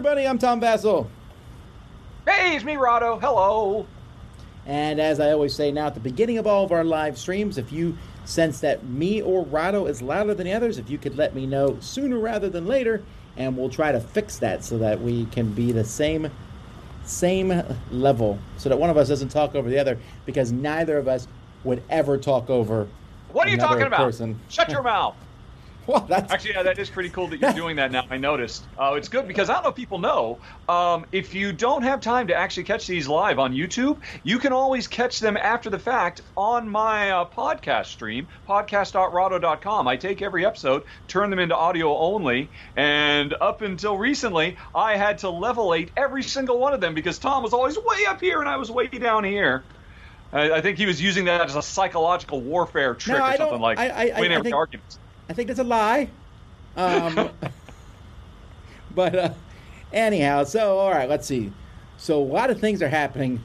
Everybody, I'm Tom Vasel. Hey, it's me, Rahdo. Hello. And as I always say now at the beginning of all of our live streams, if you sense that me or Rahdo is louder than the others, if you could let me know sooner rather than later, and we'll try to fix that so that we can be the same same level so that one of us doesn't talk over the other because neither of us would ever talk over What are you talking about? person. Shut your mouth. Well, that's Actually, yeah, that is pretty cool that you're doing that now. I noticed. Uh, it's good because I don't know if people know. Um, if you don't have time to actually catch these live on YouTube, you can always catch them after the fact on my uh, podcast stream, podcast.rahdo.com. I take every episode, turn them into audio only, and up until recently, I had to levelate every single one of them because Tom was always way up here and I was way down here. I, I think he was using that as a psychological warfare trick No, or something like I- I- I- I think- argument. I think that's a lie. Um, but uh, anyhow, so all right, let's see. So a lot of things are happening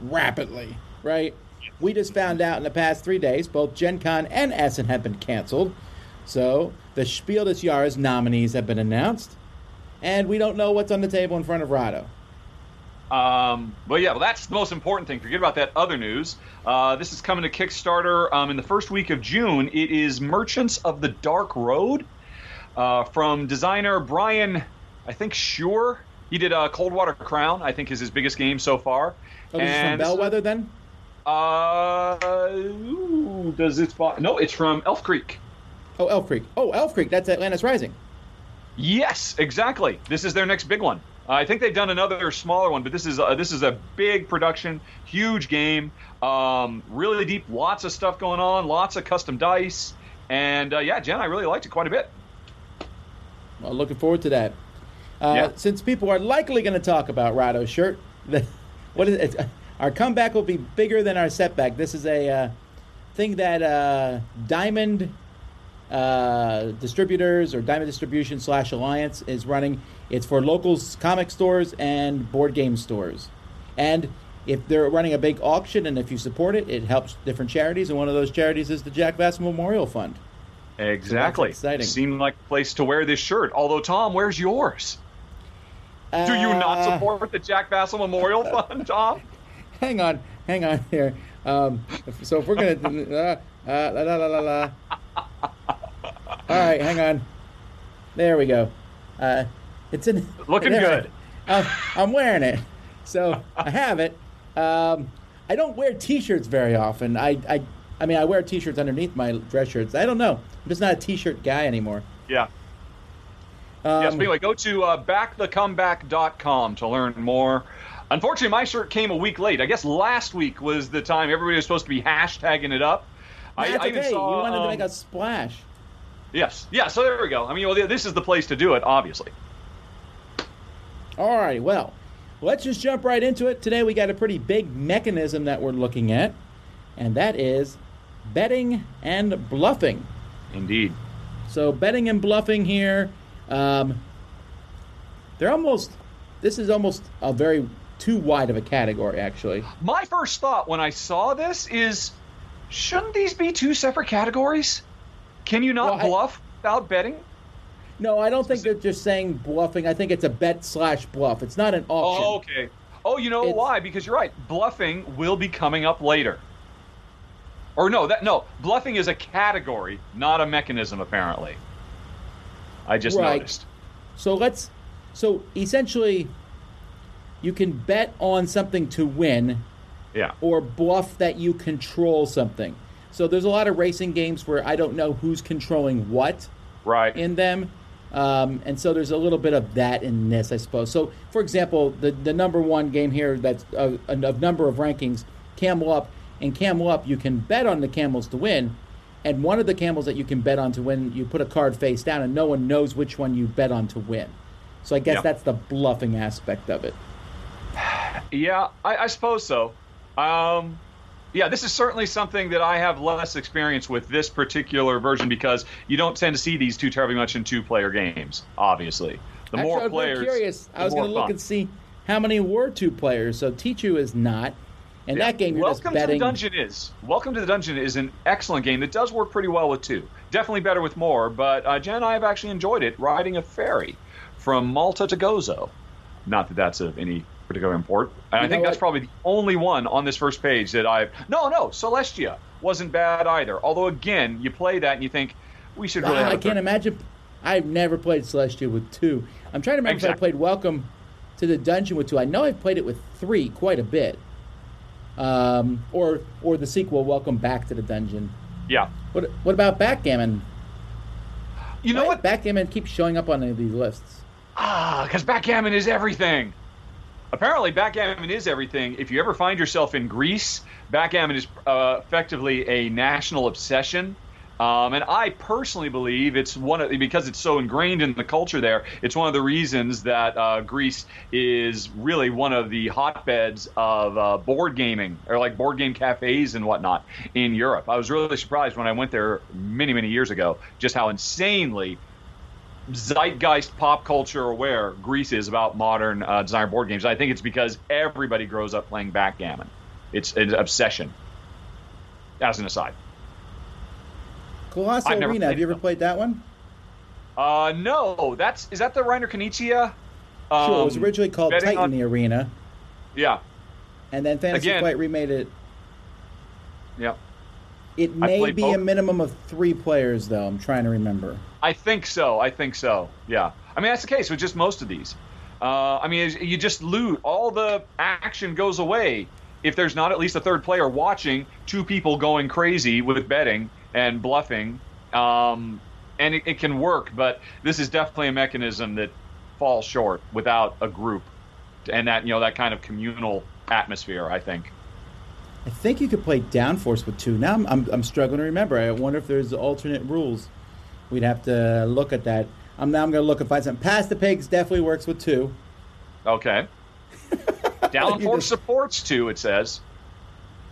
rapidly, right? We just found out in the past three days both Gen Con and Essen have been canceled. So the Spiel des Jahres nominees have been announced, and we don't know what's on the table in front of Rahdo. Um, but yeah, well, that's the most important thing. Forget about that other news. Uh, this is coming to Kickstarter um, in the first week of June. It is Merchants of the Dark Road uh, from designer Brian, I think, Suhre. He did uh, Coldwater Crown, I think, is his biggest game so far. Oh, this is from And this Bellwether then? Uh, ooh, does it spot? No, it's from Elf Creek. Oh, Elf Creek. Oh, Elf Creek. That's Atlantis Rising. Yes, exactly. This is their next big one. Uh, I think they've done another smaller one, but this is uh, this is a big production, huge game, um, really deep, lots of stuff going on, lots of custom dice, and uh, yeah, Jen, I really liked it quite a bit. Well, looking forward to that. Uh, Yeah. Since people are likely going to talk about Rahdo's shirt, what is it? Our comeback will be bigger than our setback. This is a uh, thing that uh, Diamond uh, Distributors or Diamond Distribution slash Alliance is running. It's for local comic stores and board game stores. And if they're running a big auction and if you support it, it helps different charities. And one of those charities is the Jack Vasel Memorial Fund. Exactly. exciting. Seemed like a place to wear this shirt. Although, Tom, where's yours? Do you not Uh, support the Jack Bassel Memorial Fund, Tom? hang on, hang on here. Um, so if we're gonna, uh, uh, la, la, la, la, la. All right, hang on. There we go. Uh, it's in. Looking there. good. I'm, I'm wearing it, so I have it. Um, I don't wear T-shirts very often. I, I, I mean, I wear T-shirts underneath my dress shirts. I don't know. I'm just not a T-shirt guy anymore. Yeah. Um, yes, but anyway, go to uh, backthecomeback.com to learn more. Unfortunately, my shirt came a week late. I guess last week was the time everybody was supposed to be hashtagging it up. I, I even saw, you wanted to um, make a splash. Yes, yeah. So there we go. I mean, well, this is the place to do it, obviously. All right, well, let's just jump right into it. Today we got a pretty big mechanism that we're looking at, and that is betting and bluffing. Indeed. So, betting and bluffing here, um, they're almost, this is almost a very too wide of a category, actually. My first thought when I saw this is, shouldn't these be two separate categories? Can you not Well, I- bluff without betting? No, I don't think they're just saying bluffing. I think it's a bet slash bluff. It's not an auction. Oh, okay. Oh, you know It's- why? Because you're right. Bluffing will be coming up later. Or no, that no, bluffing is a category, not a mechanism. Apparently, I just Right. noticed. So let's. So essentially, you can bet on something to win, Yeah. or bluff that you control something. So there's a lot of racing games where I don't know who's controlling what Right. in them. Um, and so there's a little bit of that in this, I suppose. So, for example, the, the number one game here that's uh, of number of rankings Camel Up. In Camel Up, you can bet on the camels to win, and one of the camels that you can bet on to win, you put a card face down, and no one knows which one you bet on to win. So I guess Yeah. that's the bluffing aspect of it. Yeah, I, I suppose so. Um, yeah, this is certainly something that I have less experience with this particular version because you don't tend to see these two terribly much in two-player games. Obviously, the Actually, more I was players, curious. I was going to look fun. and see how many were two players. So Tichu is not. And Yeah. that game, you're Welcome just betting. to the Dungeon is Welcome to the Dungeon is an excellent game that does work pretty well with two. Definitely better with more, but uh, Jen and I have actually enjoyed it riding a ferry from Malta to Gozo. Not that that's of any particular import. And I think that's probably the only one on this first page that I've. No, no, Celestia wasn't bad either. Although again, you play that and you think we should really. I a can't imagine. I've never played Celestia with two. I'm trying to remember if I played Welcome to the Dungeon with two. I know I've played it with three quite a bit. Um, or or the sequel, Welcome Back to the Dungeon. Yeah. What what about Backgammon? You know Why what? Backgammon keeps showing up on these lists. Ah, because backgammon is everything. Apparently, backgammon is everything. If you ever find yourself in Greece, backgammon is uh, effectively a national obsession. Um, and I personally believe it's one of because it's so ingrained in the culture there. It's one of the reasons that uh, Greece is really one of the hotbeds of uh, board gaming or like board game cafes and whatnot in Europe. I was really surprised when I went there many many years ago just how insanely zeitgeist pop culture aware Greece is about modern uh, designer board games. I think it's because everybody grows up playing backgammon. It's an obsession. As an aside. Colossal Arena. Have you ever played that one? Uh, no, that's is that the Reiner Knizia? Um, sure. It was originally called Titan on- the Arena, Yeah, and then Fantasy Again- Flight remade it. yeah. It may be both. a minimum of three players, though. I'm trying to remember. I think so. I think so. Yeah. I mean, that's the case with just most of these. Uh, I mean, you just loot. all the action goes away if there's not at least a third player watching two people going crazy with betting and bluffing. Um, and it, it can work, but this is definitely a mechanism that falls short without a group and that you know that kind of communal atmosphere. I think. I think you could play Downforce with two. Now I'm, I'm, I'm struggling to remember. I wonder if there's alternate rules. We'd have to look at that. I'm now I'm going to look and find something. Pass the Pigs definitely works with two. Okay. Downforce supports two, it says.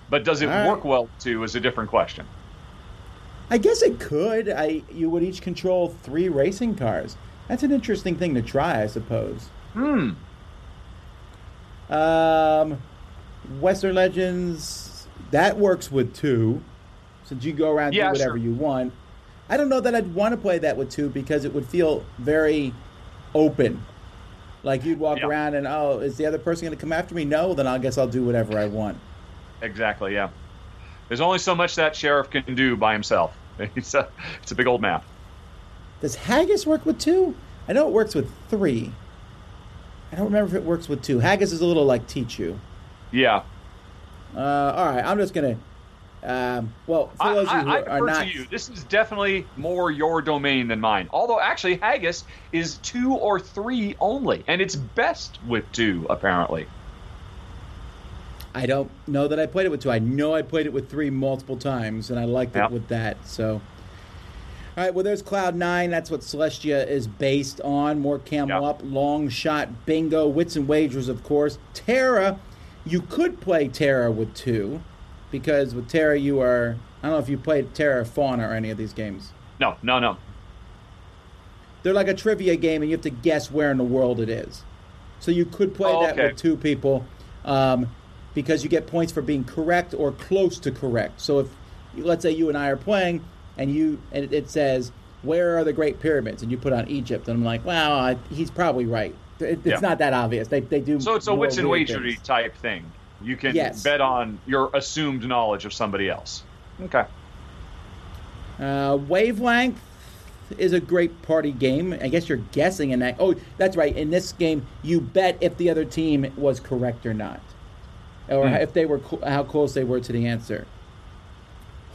But does it right. work well with two is a different question. I guess it could. I you would each control three racing cars. That's an interesting thing to try, I suppose. Hmm. Um, Western Legends that works with two, since you go around and Yeah, do whatever sure. you want. I don't know that I'd want to play that with two because it would feel very open. Like you'd walk Yeah. around and oh, is the other person going to come after me? No, then I guess I'll do whatever I want. Exactly, yeah. There's only so much that sheriff can do by himself. It's a, it's a big old map. Does Haggis work with two? I know it works with three. I don't remember if it works with two. Haggis is a little like Tichu. Yeah. Uh, all right, I'm just gonna. Um, well, for I, those of you who I, I are not, to you. This is definitely more your domain than mine. Although, actually, Haggis is two or three only, and it's best with two, apparently. I don't know that I played it with two. I know I played it with three multiple times, and I liked it Yep. with that. So, all right. Well, there's Cloud Nine. That's what Celestia is based on. More Camel Yep. Up, Long Shot, Bingo, Wits and Wagers, of course. Terra, you could play Terra with two, because with Terra you are. I don't know if you played Terra Fauna or any of these games. No, no, no. They're like a trivia game, and you have to guess where in the world it is. So you could play Oh, that okay. with two people, um, because you get points for being correct or close to correct. So if, let's say, you and I are playing, and you and it, says, "Where are the Great Pyramids?" and you put on Egypt, and I'm like, "Well, he's probably right." It, it's Yeah. not that obvious. They they do. So it's a wits and wagery things. type thing. You can Yes. bet on your assumed knowledge of somebody else. Okay. Uh, Wavelength is a great party game. I guess you're guessing in that. Oh, that's right. In this game, you bet if the other team was correct or not, or Hmm. if they were how close they were to the answer.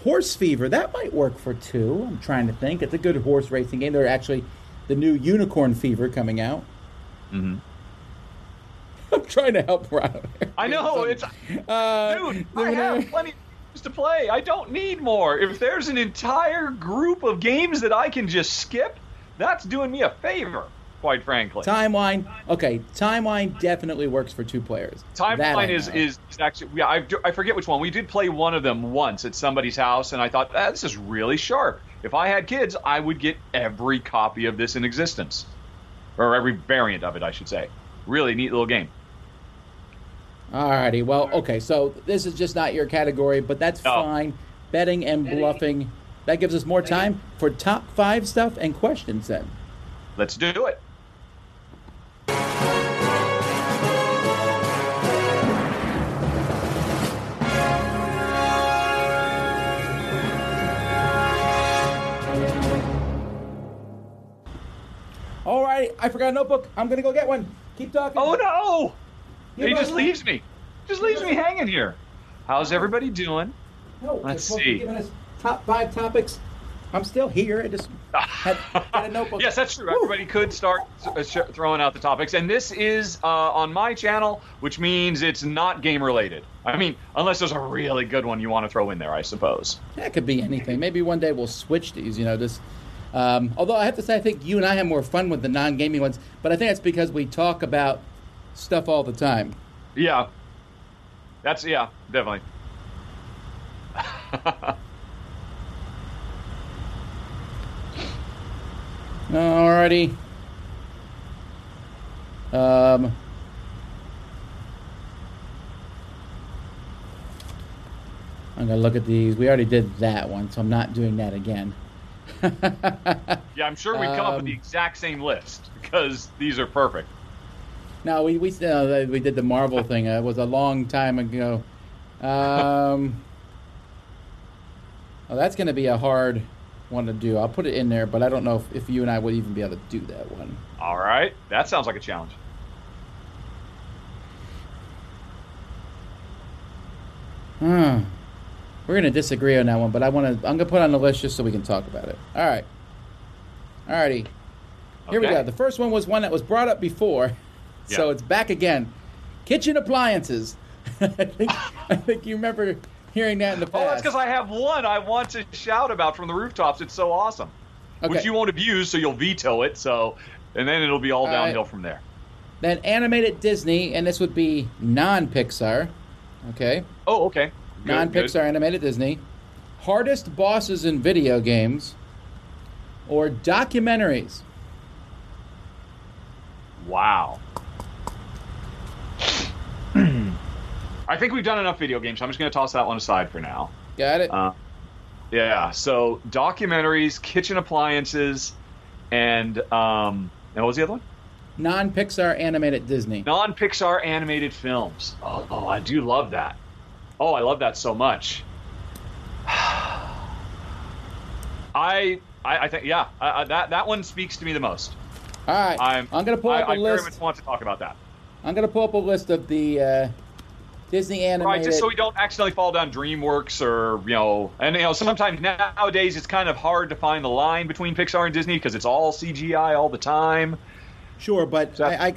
Horse Fever that might work for two. I'm trying to think. It's a good horse racing game. They're actually the new Unicorn Fever coming out. Hmm I'm trying to help Rahdo. I know it's, uh, dude. I have plenty of games to play. I don't need more. If there's an entire group of games that I can just skip, that's doing me a favor quite frankly. Timeline, okay, timeline definitely works for two players. Timeline is, is, is actually yeah, I, I forget which one. We did play one of them once at somebody's house, and I thought ah, this is really sharp. If I had kids, I would get every copy of this in existence, or every variant of it, I should say. Really neat little game. Alrighty, well, okay, so this is just not your category, but that's no. fine. Betting and bluffing. That gives us more time for top five stuff and questions then. Let's do it. All right, I forgot a notebook. I'm gonna go get one. Keep talking. Oh no! he just leaves me. Just leaves me hanging here. How's everybody doing? No, Let's see. Giving us top five topics. I'm still here. I just had, had a notebook. yes, that's true. Woo. Everybody could start uh, throwing out the topics, and this is uh, on my channel, which means it's not game related. I mean, unless there's a really good one you want to throw in there, I suppose. That could be anything. Maybe one day we'll switch these. You know, just. Um, although I have to say, I think you and I have more fun with the non-gaming ones, but I think that's because we talk about stuff all the time. Yeah, that's yeah, definitely. Alrighty. Um, I'm gonna look at these. We already did that one, so I'm not doing that again. yeah, I'm sure we come um, up with the um, exact same list because these are perfect. No, we we uh, we did the Marvel thing. Uh, it was a long time ago. Um, oh, that's going to be a hard one to do. I'll put it in there, but I don't know if, if you and I would even be able to do that one. All right, that sounds like a challenge. Hmm. We're gonna disagree on that one, but I want to. I'm gonna put on the list just so we can talk about it. All right. All righty. Here okay. we go. The first one was one that was brought up before, yeah. so it's back again. Kitchen appliances. I think I think you remember hearing that in the past. Oh, that's because I have one I want to shout about from the rooftops. It's so awesome. Okay. Which you won't abuse, so you'll veto it. So, and then it'll be all, all downhill right. from there. Then animated Disney, and this would be non-Pixar. Okay. Oh, okay. Non-Pixar animated Disney. Hardest bosses in video games, or documentaries. Wow. I think we've done enough video games. So I'm just going to toss that one aside for now. Got it. Uh, yeah. So documentaries, kitchen appliances, and um, and what was the other one? Non-Pixar animated Disney. Non-Pixar animated films. Oh, oh, I do love that. Oh, I love that so much. I, I, I think yeah, I, that that one speaks to me the most. All right, I'm, I'm going to pull up I, a I list. I very much want to talk about that. I'm going to pull up a list of the uh, Disney animated. Right, just so we don't accidentally fall down DreamWorks or you know, and you know, sometimes nowadays it's kind of hard to find the line between Pixar and Disney because it's all CGI all the time. Sure, but so, I, I,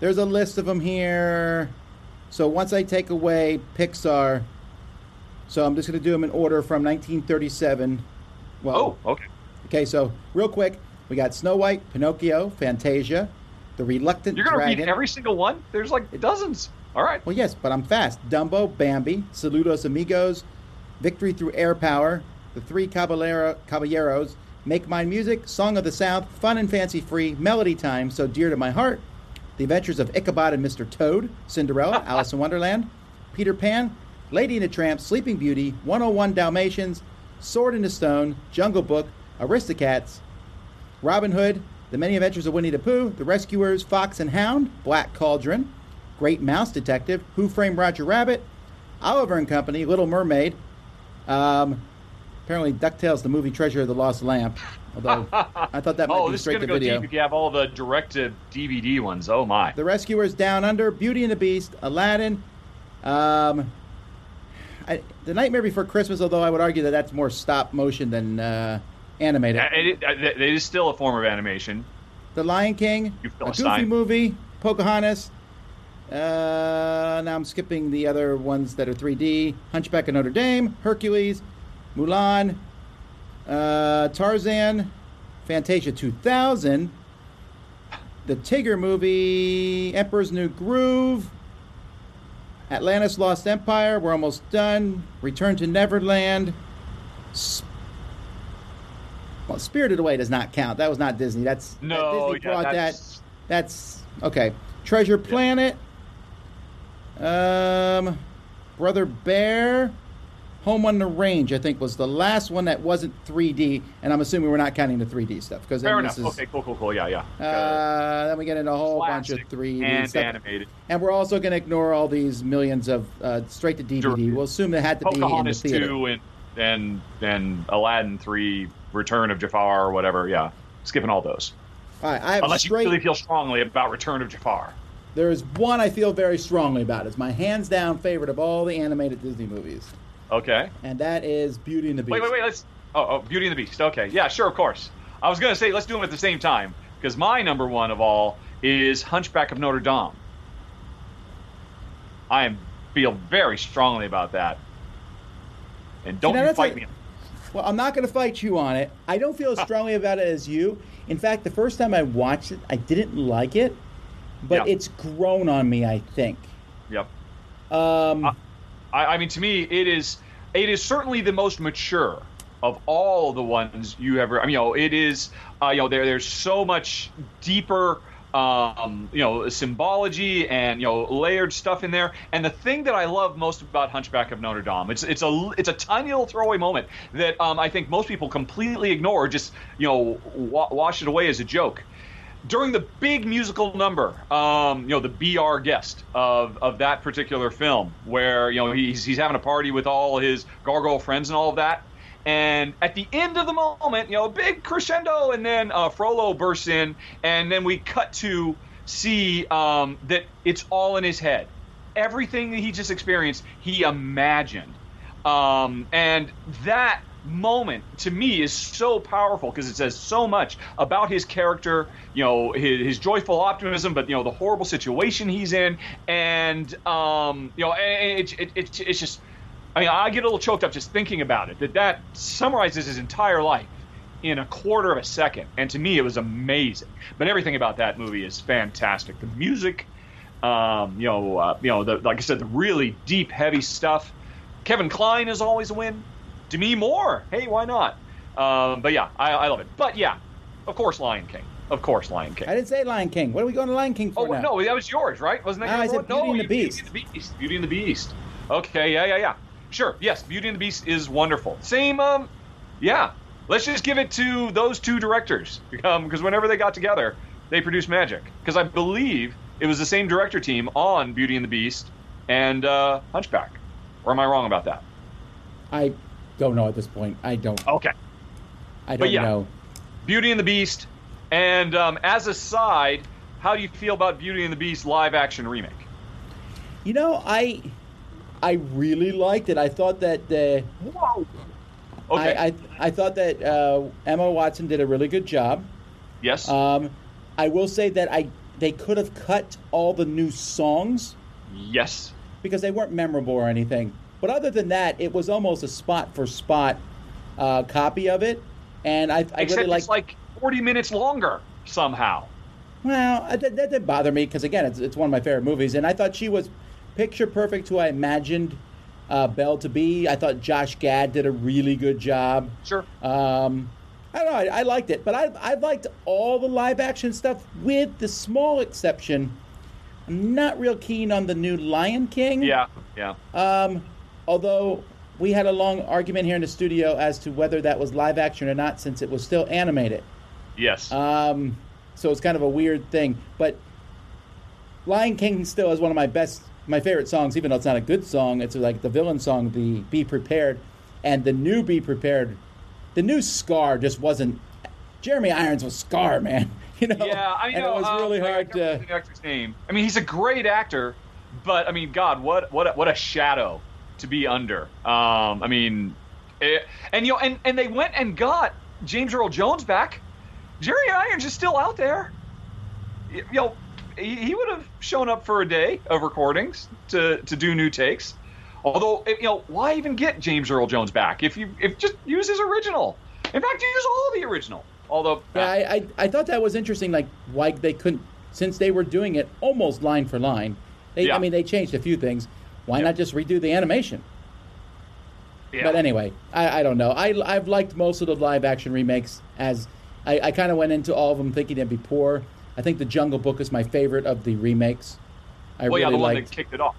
there's a list of them here. So once I take away Pixar, so I'm just going to do them in order from 1937. Well, oh, okay. Okay, so real quick, we got Snow White, Pinocchio, Fantasia, The Reluctant You're going to read every single one? There's like dozens. All right. Well, yes, but I'm fast. Dumbo, Bambi, Saludos Amigos, Victory Through Air Power, The Three Caballero, Caballeros, Make Mine Music, Song of the South, Fun and Fancy Free, Melody Time, So Dear to My Heart, The Adventures of Ichabod and Mr. Toad, Cinderella, Alice in Wonderland, Peter Pan, Lady and the Tramp, Sleeping Beauty, 101 Dalmatians, Sword in the Stone, Jungle Book, Aristocats, Robin Hood, The Many Adventures of Winnie the Pooh, The Rescuers, Fox and Hound, Black Cauldron, Great Mouse Detective, Who Framed Roger Rabbit, Oliver and Company, Little Mermaid. Um, apparently, Ducktales, the movie Treasure of the Lost Lamp. Although I thought that might oh, be straight to go video. Deep if you have all the directed DVD ones. Oh my! The Rescuers, Down Under, Beauty and the Beast, Aladdin. Um, I, the Nightmare Before Christmas, although I would argue that that's more stop motion than uh, animated. It, it, it is still a form of animation. The Lion King, a Goofy movie, Pocahontas, Uh, now I'm skipping the other ones that are 3D. Hunchback of Notre Dame, Hercules, Mulan, uh, Tarzan, Fantasia 2000, the Tigger movie, Emperor's New Groove, Atlantis Lost Empire, we're almost done. Return to Neverland. S- well, Spirited Away does not count. That was not Disney. That's that No, Disney yeah, brought that's- that. That's okay. Treasure Planet. Um, Brother Bear. Home on the Range, I think, was the last one that wasn't 3D, and I'm assuming we're not counting the 3D stuff because Fair then enough. is. Okay, cool, cool, cool. Yeah, yeah. Uh, then we get into a whole bunch of 3D and stuff. animated. And we're also going to ignore all these millions of uh, straight to DVD. Sure. We'll assume they had to be in the theater. two and and and Aladdin three, Return of Jafar or whatever. Yeah, skipping all those. All right, I have Unless straight. you really feel strongly about Return of Jafar. There is one I feel very strongly about. It's my hands down favorite of all the animated Disney movies, Okay. and that is Beauty and the Beast. Wait, wait, wait. Let's. Oh, oh, Beauty and the Beast. Okay. Yeah, sure, of course. I was gonna say let's do them at the same time because my number one of all is Hunchback of Notre Dame. I am feel very strongly about that. And don't you that's fight a- me. Well, I'm not going to fight you on it. I don't feel as strongly about it as you. In fact, the first time I watched it, I didn't like it, but Yeah. it's grown on me. I think. Yep. Um, Uh, I, I mean, to me, it is it is certainly the most mature of all the ones you ever. I mean, you know, it is. Uh, you know, there there's so much deeper. Um, you know, symbology and you know layered stuff in there. And the thing that I love most about Hunchback of Notre Dame, it's it's a it's a tiny little throwaway moment that um, I think most people completely ignore, just you know wa- wash it away as a joke during the big musical number, um, you know, the BR guest of, of that particular film, where you know he's he's having a party with all his gargoyle friends and all of that, and at the end of the moment, you know, a big crescendo, and then uh, Frollo bursts in, and then we cut to see um, that it's all in his head. Everything that he just experienced, he imagined, um, and that moment to me is so powerful because it says so much about his character you know his, his joyful optimism but you know the horrible situation he's in. And um you know it, it, it, it's just i mean i get a little choked up just thinking about it that that summarizes his entire life in a quarter of a second. And to me it was amazing. But everything about that movie is fantastic. The music um you know uh, you know the, like i said the really deep heavy stuff. Kevin Kline is always a win Demi Moore. Hey, why not? Um, but yeah, I, I love it. But yeah, of course, Lion King. Of course, Lion King. I didn't say Lion King. What are we going to Lion King for Oh now? no, that was yours, right? Wasn't that? Ah, your I said Beauty no, and the Beast. Beauty and the Beast. Beauty and the Beast. Okay, yeah, yeah, yeah. Sure. Yes, Beauty and the Beast is wonderful. Same. Um, yeah. Let's just give it to those two directors because whenever they got together, they produced magic. Because I believe it was the same director team on Beauty and the Beast and uh, Hunchback. Or am I wrong about that? I don't know at this point. I don't. Okay. I don't yeah. know. Beauty and the Beast. And um, as a side, how do you feel about Beauty and the Beast live action remake? You know, I I really liked it. I thought that the Whoa. Okay. I, I I thought that uh, Emma Watson did a really good job. yes. Um, I will say that I they could have cut all the new songs yes. because they weren't memorable or anything. But other than that, it was almost a spot for spot uh, copy of it, and I, I Except really liked. it's like 40 minutes longer somehow. Well, uh, that, that didn't bother me because again, it's, it's one of my favorite movies, and I thought she was picture perfect who I imagined uh, Belle to be. I thought Josh Gad did a really good job. Sure. Um, I don't know. I, I liked it, but I I liked all the live action stuff with the small exception. I'm not real keen on the new Lion King. Yeah. Yeah. Um, although we had a long argument here in the studio as to whether that was live action or not, since it was still animated. Yes. Um, so it's kind of a weird thing. But Lion King still is one of my best, my favorite songs, even though it's not a good song. It's like the villain song, the Be Prepared. And the new Be Prepared, the new Scar just wasn't. Jeremy Irons was Scar, man. You know? yeah. I mean, and know, it was um, really hard to. the actor's name. I mean, he's a great actor, but I mean, God, what what a, what a shadow to be under. Um, I mean, it, and you know, and and they went and got James Earl Jones back. Jerry Irons is still out there. You know, he, he would have shown up for a day of recordings to to do new takes. Although, you know, why even get James Earl Jones back if you if just use his original? In fact, you use all the original. Although, yeah, uh, I, I I thought that was interesting. Like why they couldn't since they were doing it almost line for line. They, yeah. I mean, they changed a few things. Why yeah. not just redo the animation? Yeah. But anyway, I, I don't know. I, I've liked most of the live action remakes as I, I kind of went into all of them thinking they'd be poor. I think the Jungle Book is my favorite of the remakes. I well, really yeah, the one liked. that kicked it off,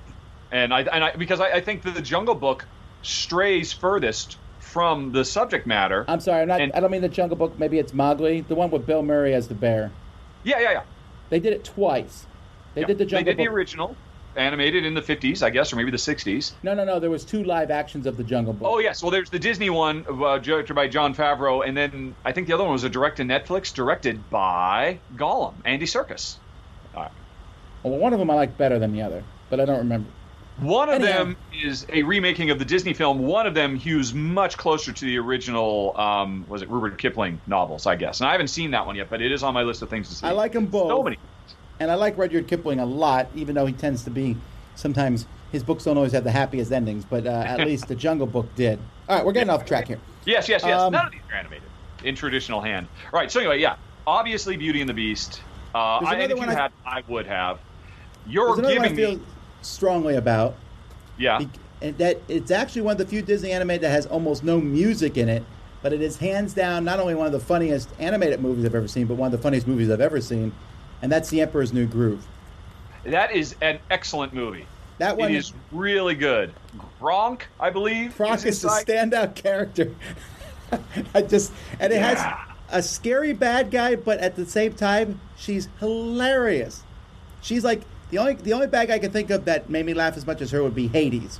and I, and I because I, I think that the Jungle Book strays furthest from the subject matter. I'm sorry, I'm not, and, I don't mean the Jungle Book. Maybe it's Mowgli, the one with Bill Murray as the bear. Yeah, yeah, yeah. They did it twice. They did the Jungle Book. They did Book. the original animated in the 50s, I guess, or maybe the 60s. No, no, no. There was two live actions of the Jungle Book. Oh yes, well, there's the Disney one uh, directed by Jon Favreau, and then I think the other one was a direct to Netflix, directed by Gollum, Andy Serkis. Right. Well, one of them I like better than the other, but I don't remember. One of Anyhow. them is a remaking of the Disney film. One of them hews much closer to the original. Um, was it Rudyard Kipling novels? I guess, and I haven't seen that one yet, but it is on my list of things to see. I like them both. So many and I like Rudyard Kipling a lot, even though he tends to be sometimes his books don't always have the happiest endings, but uh, at least the Jungle Book did. All right, we're getting off track here. Yes, yes, yes. Um, None of these are animated in traditional hand. All right, so anyway, yeah, obviously Beauty and the Beast. Uh, I, if you I, had, I would have. You're giving I feel me strongly about. Yeah. And that it's actually one of the few Disney animated that has almost no music in it, but it is hands down not only one of the funniest animated movies I've ever seen, but one of the funniest movies I've ever seen and that's The Emperor's New Groove. That is an excellent movie. That one it is really good. Kronk, I believe. Kronk is, is a standout character. I just and it yeah. has a scary bad guy, but at the same time, she's hilarious. She's like the only the only bad guy I can think of that made me laugh as much as her would be Hades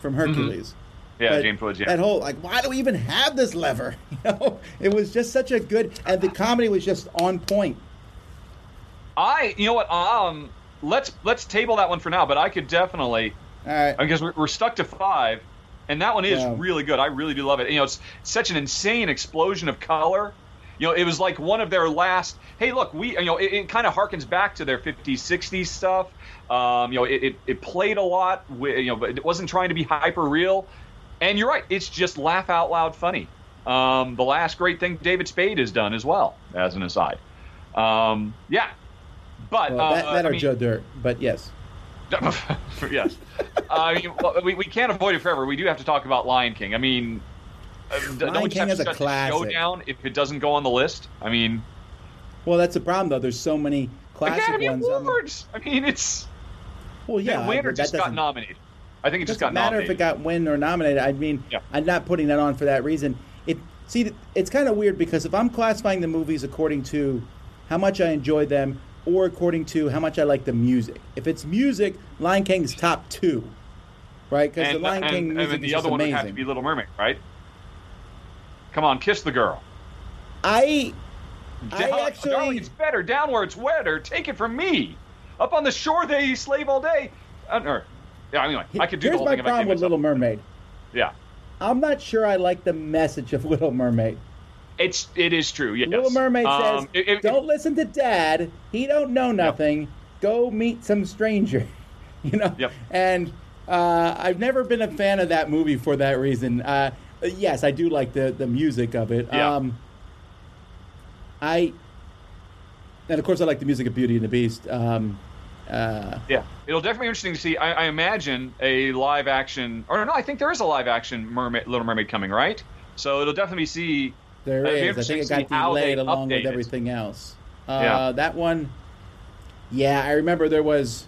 from mm-hmm. Hercules. Mm-hmm. Yeah, but James Woods. Yeah, that whole like, why do we even have this lever? You know, it was just such a good, and the comedy was just on point. I, you know what? Um, let's let's table that one for now. But I could definitely, all right, because we're, we're stuck to five, and that one is yeah. really good. I really do love it. You know, it's such an insane explosion of color. You know, it was like one of their last. Hey, look, we, you know, it, it kind of harkens back to their 50s, 60s stuff. Um, you know, it, it, it played a lot. With, you know, but it wasn't trying to be hyper real. And you're right, it's just laugh out loud funny. Um, the last great thing David Spade has done as well, as an aside. Um, yeah, but well, that, uh, that or mean, Joe Dirt, but yes. yes. I mean, well, we, we can't avoid it forever. We do have to talk about Lion King. I mean, uh, Lion don't we King is a. Show down if it doesn't go on the list. I mean, well, that's the problem though. There's so many classic Academy ones. Awards. I mean, it's well, yeah. The winner just got nominated. I think it just got matter nominated. if it got win or nominated. I mean, yeah. I'm not putting that on for that reason. It see, it's kind of weird because if I'm classifying the movies according to how much I enjoyed them or according to how much I like the music. If it's music, Lion King's top two, right? Because the Lion and, King music and the is other one amazing. would have to be Little Mermaid, right? Come on, kiss the girl. I, I actually, darling, it's better down where it's wetter. Take it from me. Up on the shore, they slave all day. Uh, or, yeah, anyway, I could do Here's the whole my thing. problem with Little Mermaid. Yeah. I'm not sure I like the message of Little Mermaid. It's it is true. Yes. Little Mermaid um, says, it, it, "Don't listen to Dad. He don't know nothing. Yep. Go meet some stranger." you know. Yep. And uh, I've never been a fan of that movie for that reason. Uh, yes, I do like the the music of it. Yeah. Um, I and of course I like the music of Beauty and the Beast. Um, uh, yeah, it'll definitely be interesting to see. I, I, imagine a live action, or no, I think there is a live action Mermaid, Little Mermaid coming, right? So it'll definitely see there is. I think it got delayed along with everything else. Uh, yeah. That one, yeah, I remember there was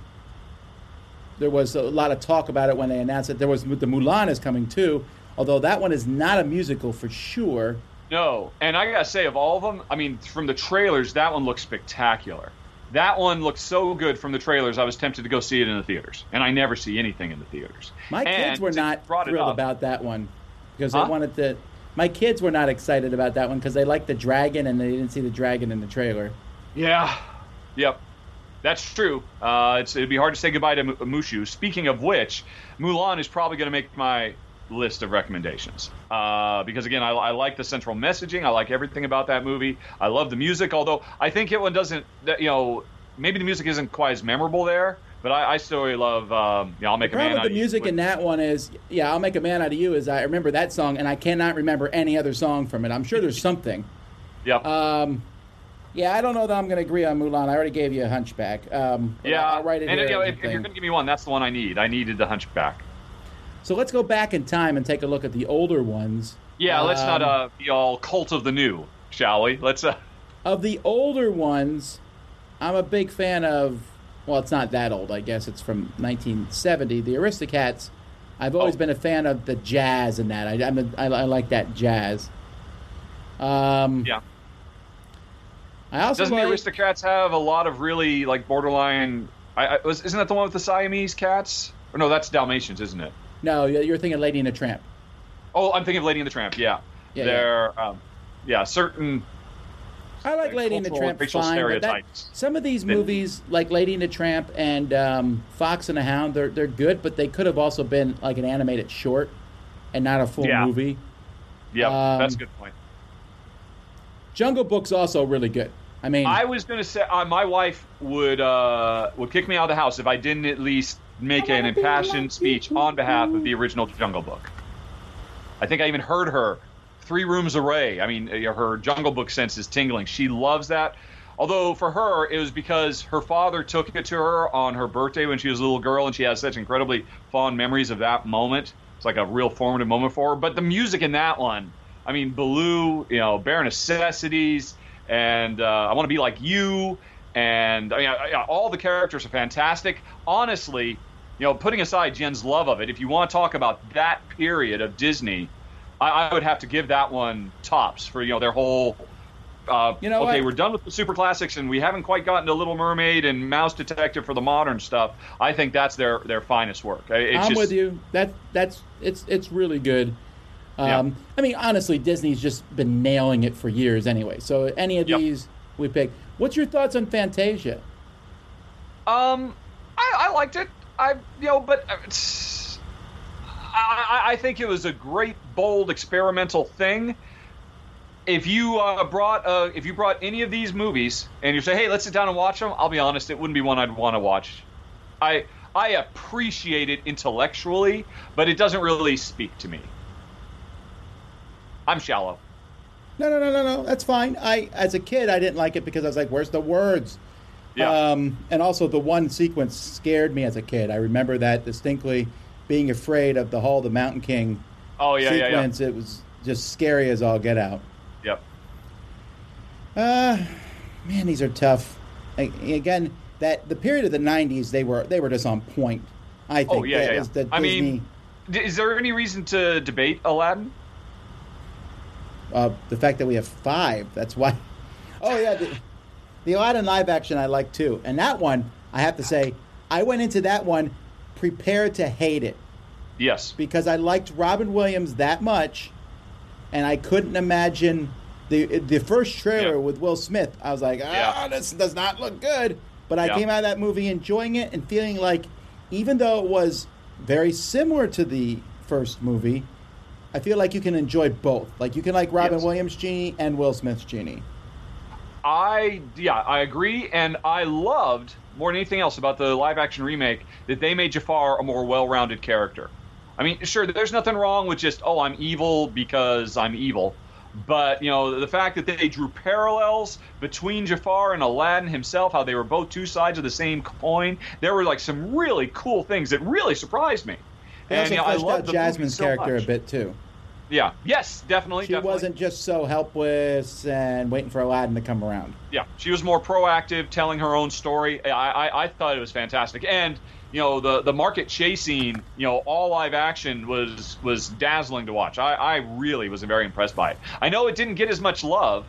there was a lot of talk about it when they announced it. There was the Mulan is coming too, although that one is not a musical for sure. No, and I gotta say, of all of them, I mean, from the trailers, that one looks spectacular. That one looked so good from the trailers. I was tempted to go see it in the theaters, and I never see anything in the theaters. My and kids were not thrilled about that one because huh? they wanted to my kids were not excited about that one because they liked the dragon and they didn't see the dragon in the trailer. Yeah. Yep. That's true. Uh, it'd be hard to say goodbye to Mushu. Speaking of which, Mulan is probably going to make my list of recommendations uh, because again, I, I, like the central messaging. I like everything about that movie. I love the music, although I think it one doesn't. You know, maybe the music isn't quite as memorable there, but I, I still really love. Um, yeah, I'll make The a man problem with the music in that one is, yeah, I'll make a man out of you. Is I remember that song, and I cannot remember any other song from it. I'm sure there's something. Yep. Um, yeah, I don't know that I'm going to agree on Mulan. I already gave you a Hunchback. Um, yeah, I'll, write it and here. you know, if, if you're going to give me one, that's the one I need. I needed the Hunchback. So let's go back in time and take a look at the older ones. Yeah, let's not Um, uh, be all cult of the new, shall we? Let's. Uh, Of the older ones, I'm a big fan of. Well, it's not that old. I guess it's from 1970. The Aristocats. I've always Oh. been a fan of the jazz in that. I, I'm a, I, I like that jazz. Um, yeah. I also Doesn't like, the Aristocats have a lot of really like borderline? I, I was, isn't that the one with the Siamese cats? Or no, that's Dalmatians, isn't it? No, you're you're thinking Lady and the Tramp. Oh, I'm thinking of Lady and the Tramp. Yeah, Yeah, they're um, yeah certain. I like Lady and the Tramp fine, that, some of these Then- movies, like Lady and the Tramp and um, Fox and the Hound, they're they're good, but they could have also been like an animated short and not a full Yeah. movie. Yeah, Um, that's a good point. Jungle Book's also really good. I mean, I was going to say uh, my wife would uh, would kick me out of the house if I didn't at least make an impassioned speech on behalf of the original Jungle Book. I think I even heard her three rooms away. I mean, uh, her Jungle Book sense is tingling. She loves that. Although for her, it was because her father took it to her on her birthday when she was a little girl, and she has such incredibly fond memories of that moment. It's like a real formative moment for her. But the music in that one, I mean, Baloo, you know, Bare Necessities, and uh, I Want to Be Like You, and I mean, I, I, all the characters are fantastic. Honestly, you know, putting aside Jen's love of it, if you want to talk about that period of Disney, I, I would have to give that one tops for you know their whole. Uh, You know okay, what? we're done with the super classics, and we haven't quite gotten to Little Mermaid and Mouse Detective for the modern stuff. I think that's their their finest work. It's I'm just, with you. That that's it's it's really good. Um, I mean, honestly, Disney's just been nailing it for years anyway. So any of Yep. these we pick. What's your thoughts on Fantasia? Um, I, I liked it. I you know, but uh, it's, I, I I think it was a great, bold, experimental thing. If you uh, brought uh, if you brought any of these movies and you say, hey, let's sit down and watch them, I'll be honest, it wouldn't be one I'd want to watch. I I appreciate it intellectually, but it doesn't really speak to me. I'm shallow. No, no, no, no, no. That's fine. I, as a kid, I didn't like it because I was like, "Where's the words?" Yeah. Um, and also, the one sequence scared me as a kid. I remember that distinctly, being afraid of the Hall of the Mountain King Oh yeah, yeah, yeah. sequence. It was just scary as all get out. Yep. Uh, man, these are tough. I, again, that the period of the '90s, they were they were just on point. I think Oh yeah, that yeah, yeah. I Disney. mean, d- is there any reason to debate Aladdin? uh, the fact that we have five. That's why. Oh yeah, the, the Aladdin live action I like too, and that one I have to say I went into that one prepared to hate it Yes. because I liked Robin Williams that much, and I couldn't imagine the the first trailer Yeah. with Will Smith. I was like, ah, Yeah. this does not look good. But I Yeah. came out of that movie enjoying it and feeling like, even though it was very similar to the first movie, I feel like you can enjoy both. Like you can like Robin Yes. Williams' genie and Will Smith's genie. I yeah, I agree, and I loved more than anything else about the live action remake that they made Jafar a more well-rounded character. I mean, sure, there's nothing wrong with just oh, I'm evil because I'm evil, but you know the fact that they drew parallels between Jafar and Aladdin himself, how they were both two sides of the same coin. There were like some really cool things that really surprised me. They also you know, I loved out Jasmine's so character much. a bit too. Yeah. Yes, definitely. She definitely. wasn't just so helpless and waiting for Aladdin to come around. Yeah, she was more proactive, telling her own story. I, I, I thought it was fantastic, and you know the the market chasing, you know, all live action was was dazzling to watch. I, I really was very impressed by it. I know it didn't get as much love,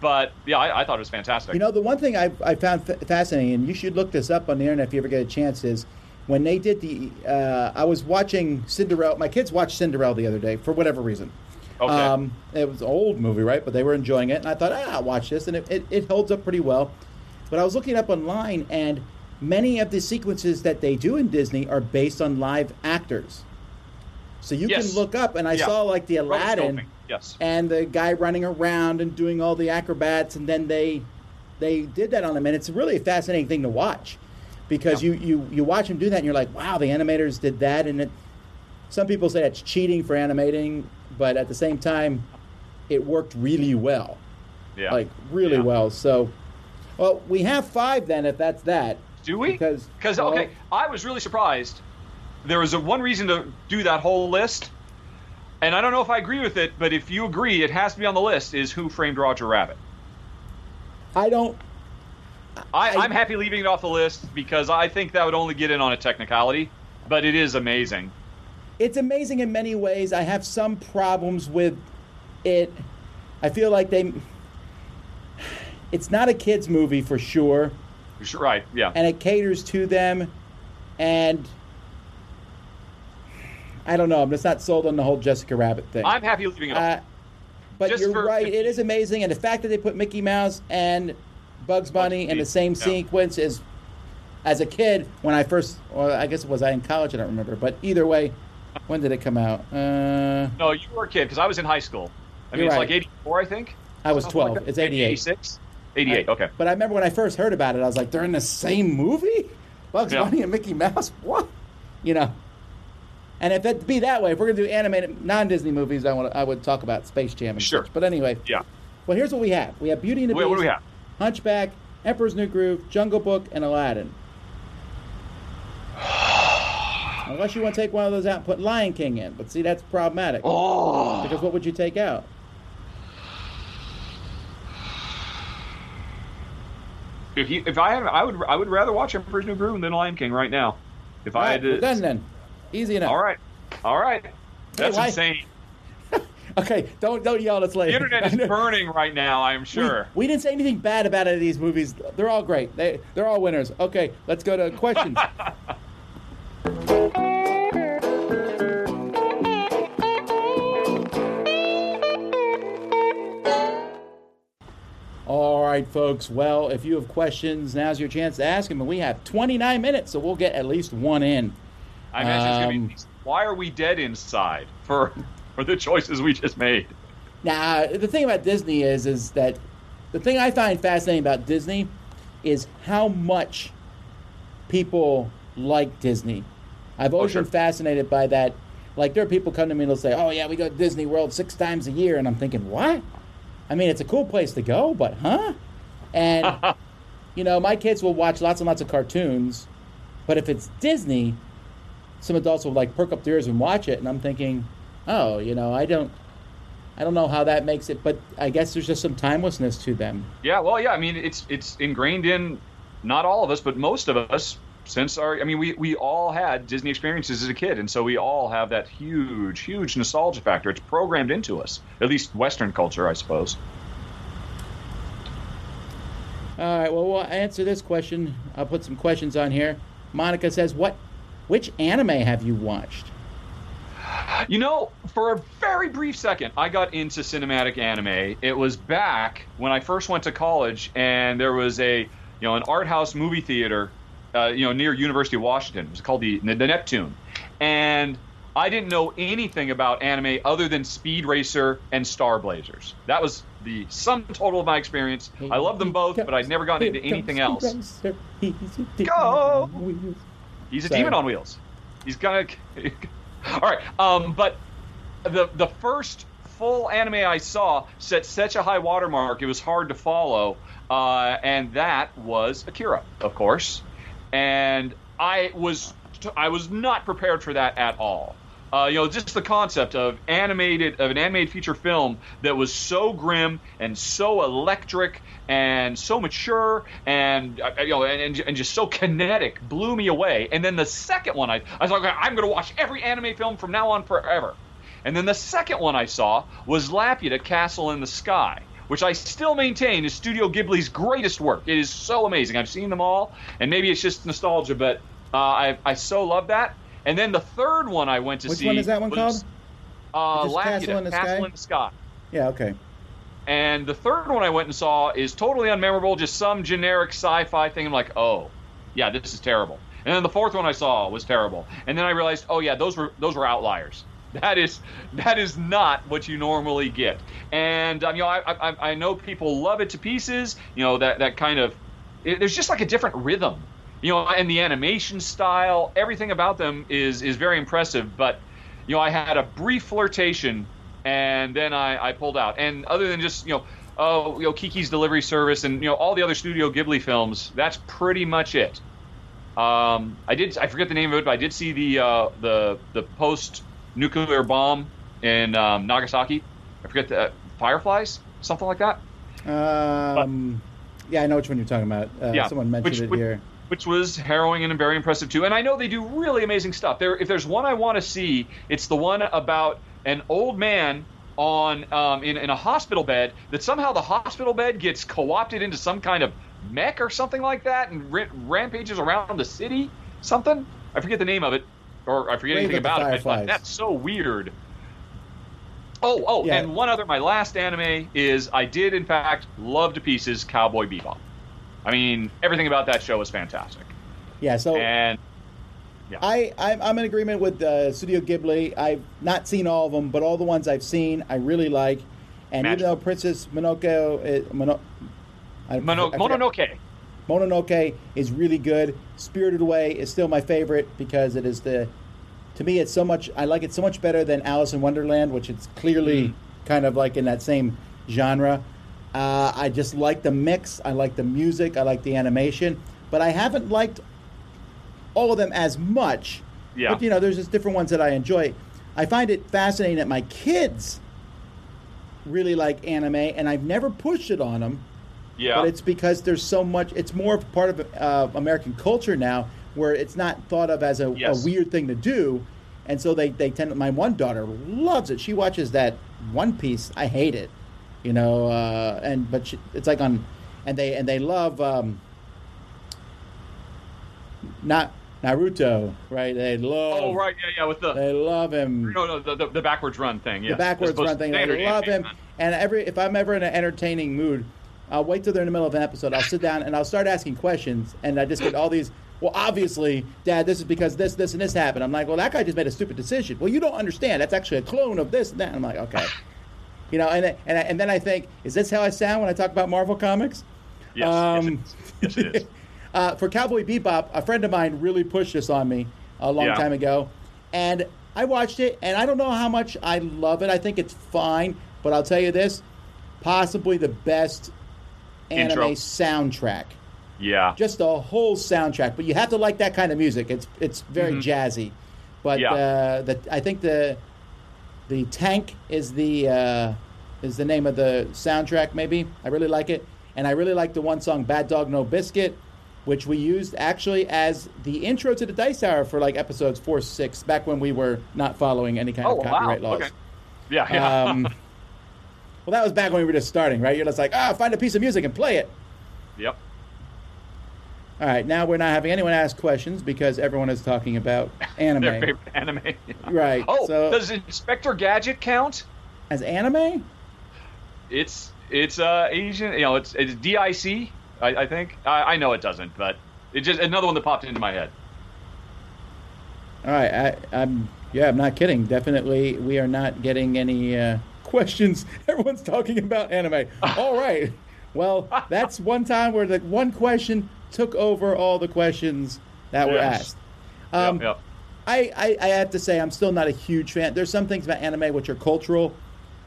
but yeah, I, I thought it was fantastic. You know, the one thing I, I found fa- fascinating, and you should look this up on the internet if you ever get a chance, is when they did the. Uh, I was watching Cinderella. My kids watched Cinderella the other day for whatever reason. Okay. Um, it was an old movie, right? But they were enjoying it, and I thought, ah, I'll watch this, and it, it, it holds up pretty well. But I was looking it up online, and many of the sequences that they do in Disney are based on live actors. So you Yes. can look up, and I Yeah. saw like the Aladdin Yes. and the guy running around and doing all the acrobats, and then they they did that on them, and it's really a fascinating thing to watch because you, you you watch them do that, and you're like, wow, the animators did that, and it, some people say it's cheating for animating, but at the same time, it worked really well, Yeah. like really Yeah. well. So, well, we have five then, if that's that. Do we? Because Because well, okay, I was really surprised. There was a one reason to do that whole list, and I don't know if I agree with it, but if you agree, it has to be on the list. Is Who Framed Roger Rabbit? I don't. I, I'm happy leaving it off the list because I think that would only get in on a technicality, but it is amazing. It's amazing in many ways. I have some problems with it. I feel like they. It's not a kids movie for sure. You're Right? Yeah. and it caters to them and I don't know. I'm just not sold on the whole Jessica Rabbit thing. I'm happy leaving it Uh, off. but just you're for- right. It is amazing, and the fact that they put Mickey Mouse and Bugs Bunny in the same yeah. sequence is, as a kid, when I first, well, I guess it was I in college. I don't remember, but either way, when did it come out? Uh, No, you were a kid because I was in high school. I mean, it's right. like 84, I think. I was Something like 12. It's 88. 86? 88, okay. But I remember when I first heard about it, I was like, they're in the same movie? Bugs Yeah. Bunny and Mickey Mouse? What? You know? And if it be that way, if we're going to do animated non Disney movies, I, want I would talk about Space Jam and Sure. such. But anyway, Yeah. well, here's what we have we have Beauty and the Wait, Beast, what do we have? Hunchback, Emperor's New Groove, Jungle Book, and Aladdin. Unless you want to take one of those out and put Lion King in. But see, that's problematic. Oh. Because what would you take out? If you, if I had, I would, I would rather watch Emperor's New Groove than Lion King right now. If All I had to, done then. Easy enough. all right, all right. That's why- insane. Okay, don't don't yell at us later. The internet is burning right now. I am sure. We, didn't say anything bad about any of these movies. They're all great. They they're all winners. Okay, let's go to questions. all right, folks. Well, if you have questions, now's your chance to ask them. And we have 29 minutes, so we'll get at least one in. I imagine it's Um, gonna be. Why are we dead inside for for the choices we just made? Now, the thing about Disney is, is that the thing I find fascinating about Disney is how much people like Disney. I've always oh, sure. been fascinated by that. Like, there are people come to me and they'll say, "Oh yeah, we go to Disney World six times a year," and I'm thinking, "What?" I mean, it's a cool place to go, but huh? And you know, my kids will watch lots and lots of cartoons, but if it's Disney, some adults will like perk up their ears and watch it, and I'm thinking, "Oh, you know, I don't." I don't know how that makes it, but I guess there's just some timelessness to them. Yeah, well, yeah. I mean, it's it's ingrained in not all of us, but most of us since our. I mean, we we all had Disney experiences as a kid, and so we all have that huge, huge nostalgia factor. It's programmed into us, at least Western culture, I suppose. All right, well, we'll answer this question. I'll put some questions on here. Monica says, "What, which anime have you watched?" You know, for a very brief second, I got into cinematic anime. It was back when I first went to college, and there was a, you know, an art house movie theater, uh, you know, near University of Washington. It was called the the Neptune, and I didn't know anything about anime other than Speed Racer and Star Blazers. That was the sum total of my experience. I love them both, but I'd never gotten into anything else. He's a demon Go! on wheels. He's a demon on wheels. He's gonna. All right. Um, but the the first full anime I saw set such a high watermark it was hard to follow, uh, and that was Akira, of course. And I was I was not prepared for that at all. Uh, you know, just the concept of animated of an animated feature film that was so grim and so electric and so mature and uh, you know and, and, and just so kinetic blew me away. And then the second one, I, I was like, I'm going to watch every anime film from now on forever. And then the second one I saw was Laputa Castle in the Sky, which I still maintain is Studio Ghibli's greatest work. It is so amazing. I've seen them all, and maybe it's just nostalgia, but uh, I, I so love that. And then the third one I went to Which see. Which one is that one was, called? Uh, Castle in the Castle in the Sky. Yeah, okay. And the third one I went and saw is totally unmemorable, just some generic sci-fi thing. I'm like, oh, yeah, this is terrible. And then the fourth one I saw was terrible. And then I realized, oh yeah, those were those were outliers. That is that is not what you normally get. And um, you know, I, I I know people love it to pieces. You know that that kind of it, there's just like a different rhythm. You know, and the animation style, everything about them is is very impressive. But you know, I had a brief flirtation, and then I, I pulled out. And other than just you know. Oh, you know Kiki's Delivery Service and you know all the other Studio Ghibli films. That's pretty much it. Um, I did. I forget the name of it, but I did see the uh, the the post nuclear bomb in um, Nagasaki. I forget the uh, Fireflies, something like that. Um, yeah, I know which one you're talking about. Uh, Yeah, someone mentioned which- it which- here. Which was harrowing and very impressive too. And I know they do really amazing stuff. There, if there's one I want to see, it's the one about an old man on um, in, in a hospital bed that somehow the hospital bed gets co-opted into some kind of mech or something like that and ra- rampages around the city. Something I forget the name of it, or I forget anything about it. but. That's so weird. Oh, oh, Yeah. and one other, my last anime is I did in fact love to pieces Cowboy Bebop. I mean, everything about that show was fantastic. Yeah, so And I, I'm, I'm in agreement with uh, Studio Ghibli. I've not seen all of them, but all the ones I've seen, I really like. And Magic. even though Princess Mononoke, uh, Mono, I, Mono, I Mononoke. Mononoke is really good. Spirited Away is still my favorite because it is the, to me, it's so much. I like it so much better than Alice in Wonderland, which is clearly Mm. kind of like in that same genre. Uh, I just like the mix. I like the music. I like the animation, but I haven't liked all of them as much. Yeah. But you know, there's just different ones that I enjoy. I find it fascinating that my kids really like anime, and I've never pushed it on them Yeah. but it's because there's so much. It's more of part of uh, American culture now, where it's not thought of as a, Yes. a weird thing to do, and so they they tend. My one daughter loves it. She watches that One Piece. I hate it, you know. Uh, and but she, it's like on, and they and they love um, not Naruto, right? They love. oh, right. Yeah, yeah. With the They love him no, no, the, the, the backwards run thing. Yeah. the backwards run thing. They love him. And every if I'm ever in an entertaining mood, I'll wait till they're in the middle of an episode. I'll sit down and I'll start asking questions, and I just get all these. Well, obviously, Dad, this is because this, this, and this happened. I'm like, well, that guy just made a stupid decision. Well, you don't understand. That's actually a clone of this and that. I'm like, okay, you know, and then- and I, and then I think, is this how I sound when I talk about Marvel comics? Yes, Um, yes, it is. Yes, it is. uh, for Cowboy Bebop, a friend of mine really pushed this on me a long Yeah. time ago, and I watched it, and I don't know how much I love it. I think it's fine, but I'll tell you this: possibly the best anime Intro. soundtrack. Yeah. Just a whole soundtrack, but you have to like that kind of music. It's it's very jazzy, but Mm-hmm. Yeah. uh, the I think the the tank is the uh, is the name of the soundtrack. Maybe I really like it, and I really like the one song "Bad Dog No Biscuit," which we used actually as the intro to the Dice Tower for like episodes four, six, back when we were not following any kind Oh of wow. copyright laws. Okay. Yeah. Yeah. Um, well, that was back when we were just starting, right? You're just like, ah, find a piece of music and play it. yep. All right, now we're not having anyone ask questions because everyone is talking about anime. Their favorite anime. Right. Oh, so does Inspector Gadget count? as anime, It's it's uh Asian. You know, it's it's DIC. I, I think. I, I know it doesn't, but it just another one that popped into my head. all right. I, I'm yeah, I'm not kidding. Definitely, we are not getting any uh, questions. Everyone's talking about anime. All right. Well, that's one time where the one question took over all the questions that were asked. Um, yep. Yep. I, I, I have to say I'm still not a huge fan. There's some things about anime which are cultural,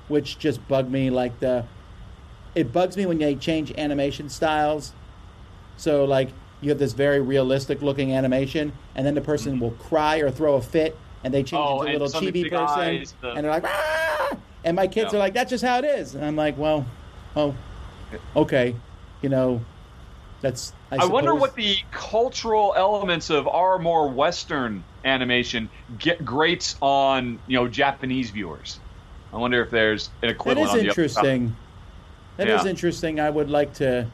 which just bug me. Like the, it bugs me when they change animation styles. So like you have this very realistic looking animation, and then the person will cry or throw a fit, and they change Oh, into a little some of the chibi big person, eyes, the- and they're like, ah! and my kids Yeah. are like, that's just how it is, and I'm like, well, oh, okay, you know, that's. I, I wonder what the cultural elements of our more Western animation get grates on you know Japanese viewers. I wonder if there's an equivalent. is on the other side. interesting. That is Yeah. interesting. I would like to.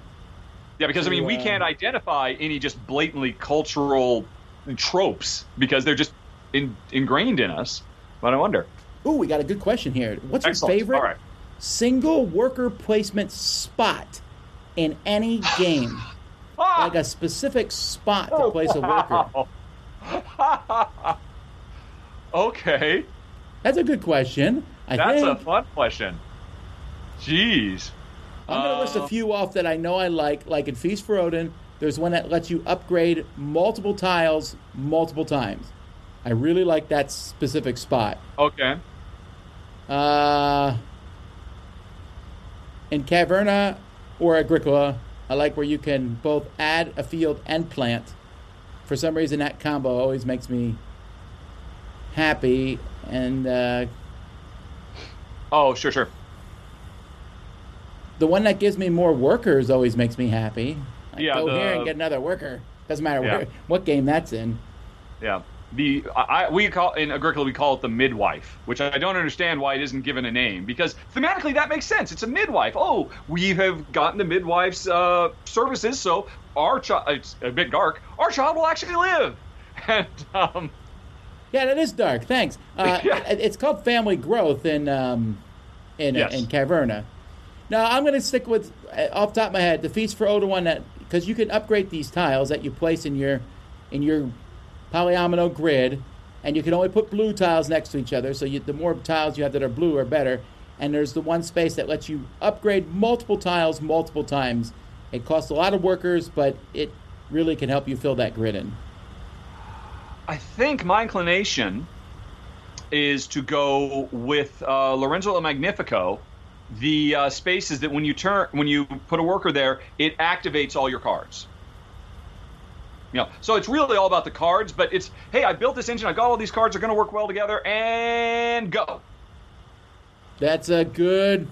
Yeah, because I mean, we uh, can't identify any just blatantly cultural tropes because they're just in, ingrained in us. But I wonder. Ooh, we got a good question here. What's your favorite All right. Single worker placement spot in any game? Ah! like a specific spot to place a worker. okay. That's a good question. I That's think. a fun question. Jeez. I'm going to list a Uh, few off that I know I like. Like in Feast for Odin, there's one that lets you upgrade multiple tiles multiple times. I really like that specific spot. Okay. Uh, in Caverna or Agricola, I like where you can both add a field and plant. For some reason, that combo always makes me happy. And uh, Oh, sure, sure. the one that gives me more workers always makes me happy. I Yeah, go the- here and get another worker. Doesn't matter Yeah. where, what game that's in. Yeah. The I, we call in Agricola we call it the midwife, which I don't understand why it isn't given a name because thematically that makes sense. It's a midwife. Oh, we have gotten the midwife's uh, services, so our child it's a bit dark. Our child will actually live, and um, Yeah, that is dark. Thanks. Uh, Yeah. It's called Family Growth in um, in Yes. in Caverna. Now I'm going to stick with uh, off the top of my head the Feast for Odin one that because you can upgrade these tiles that you place in your in your polyomino grid, and you can only put blue tiles next to each other. So you, the more tiles you have that are blue are better. And there's the one space that lets you upgrade multiple tiles multiple times. It costs a lot of workers, but it really can help you fill that grid in. I think my inclination is to go with uh, Lorenzo El Magnifico. The uh, spaces that when you turn when you put a worker there, it activates all your cards. You know, so it's really all about the cards, but it's hey, I built this engine, I got all these cards, they're going to work well together, and go. That's a good.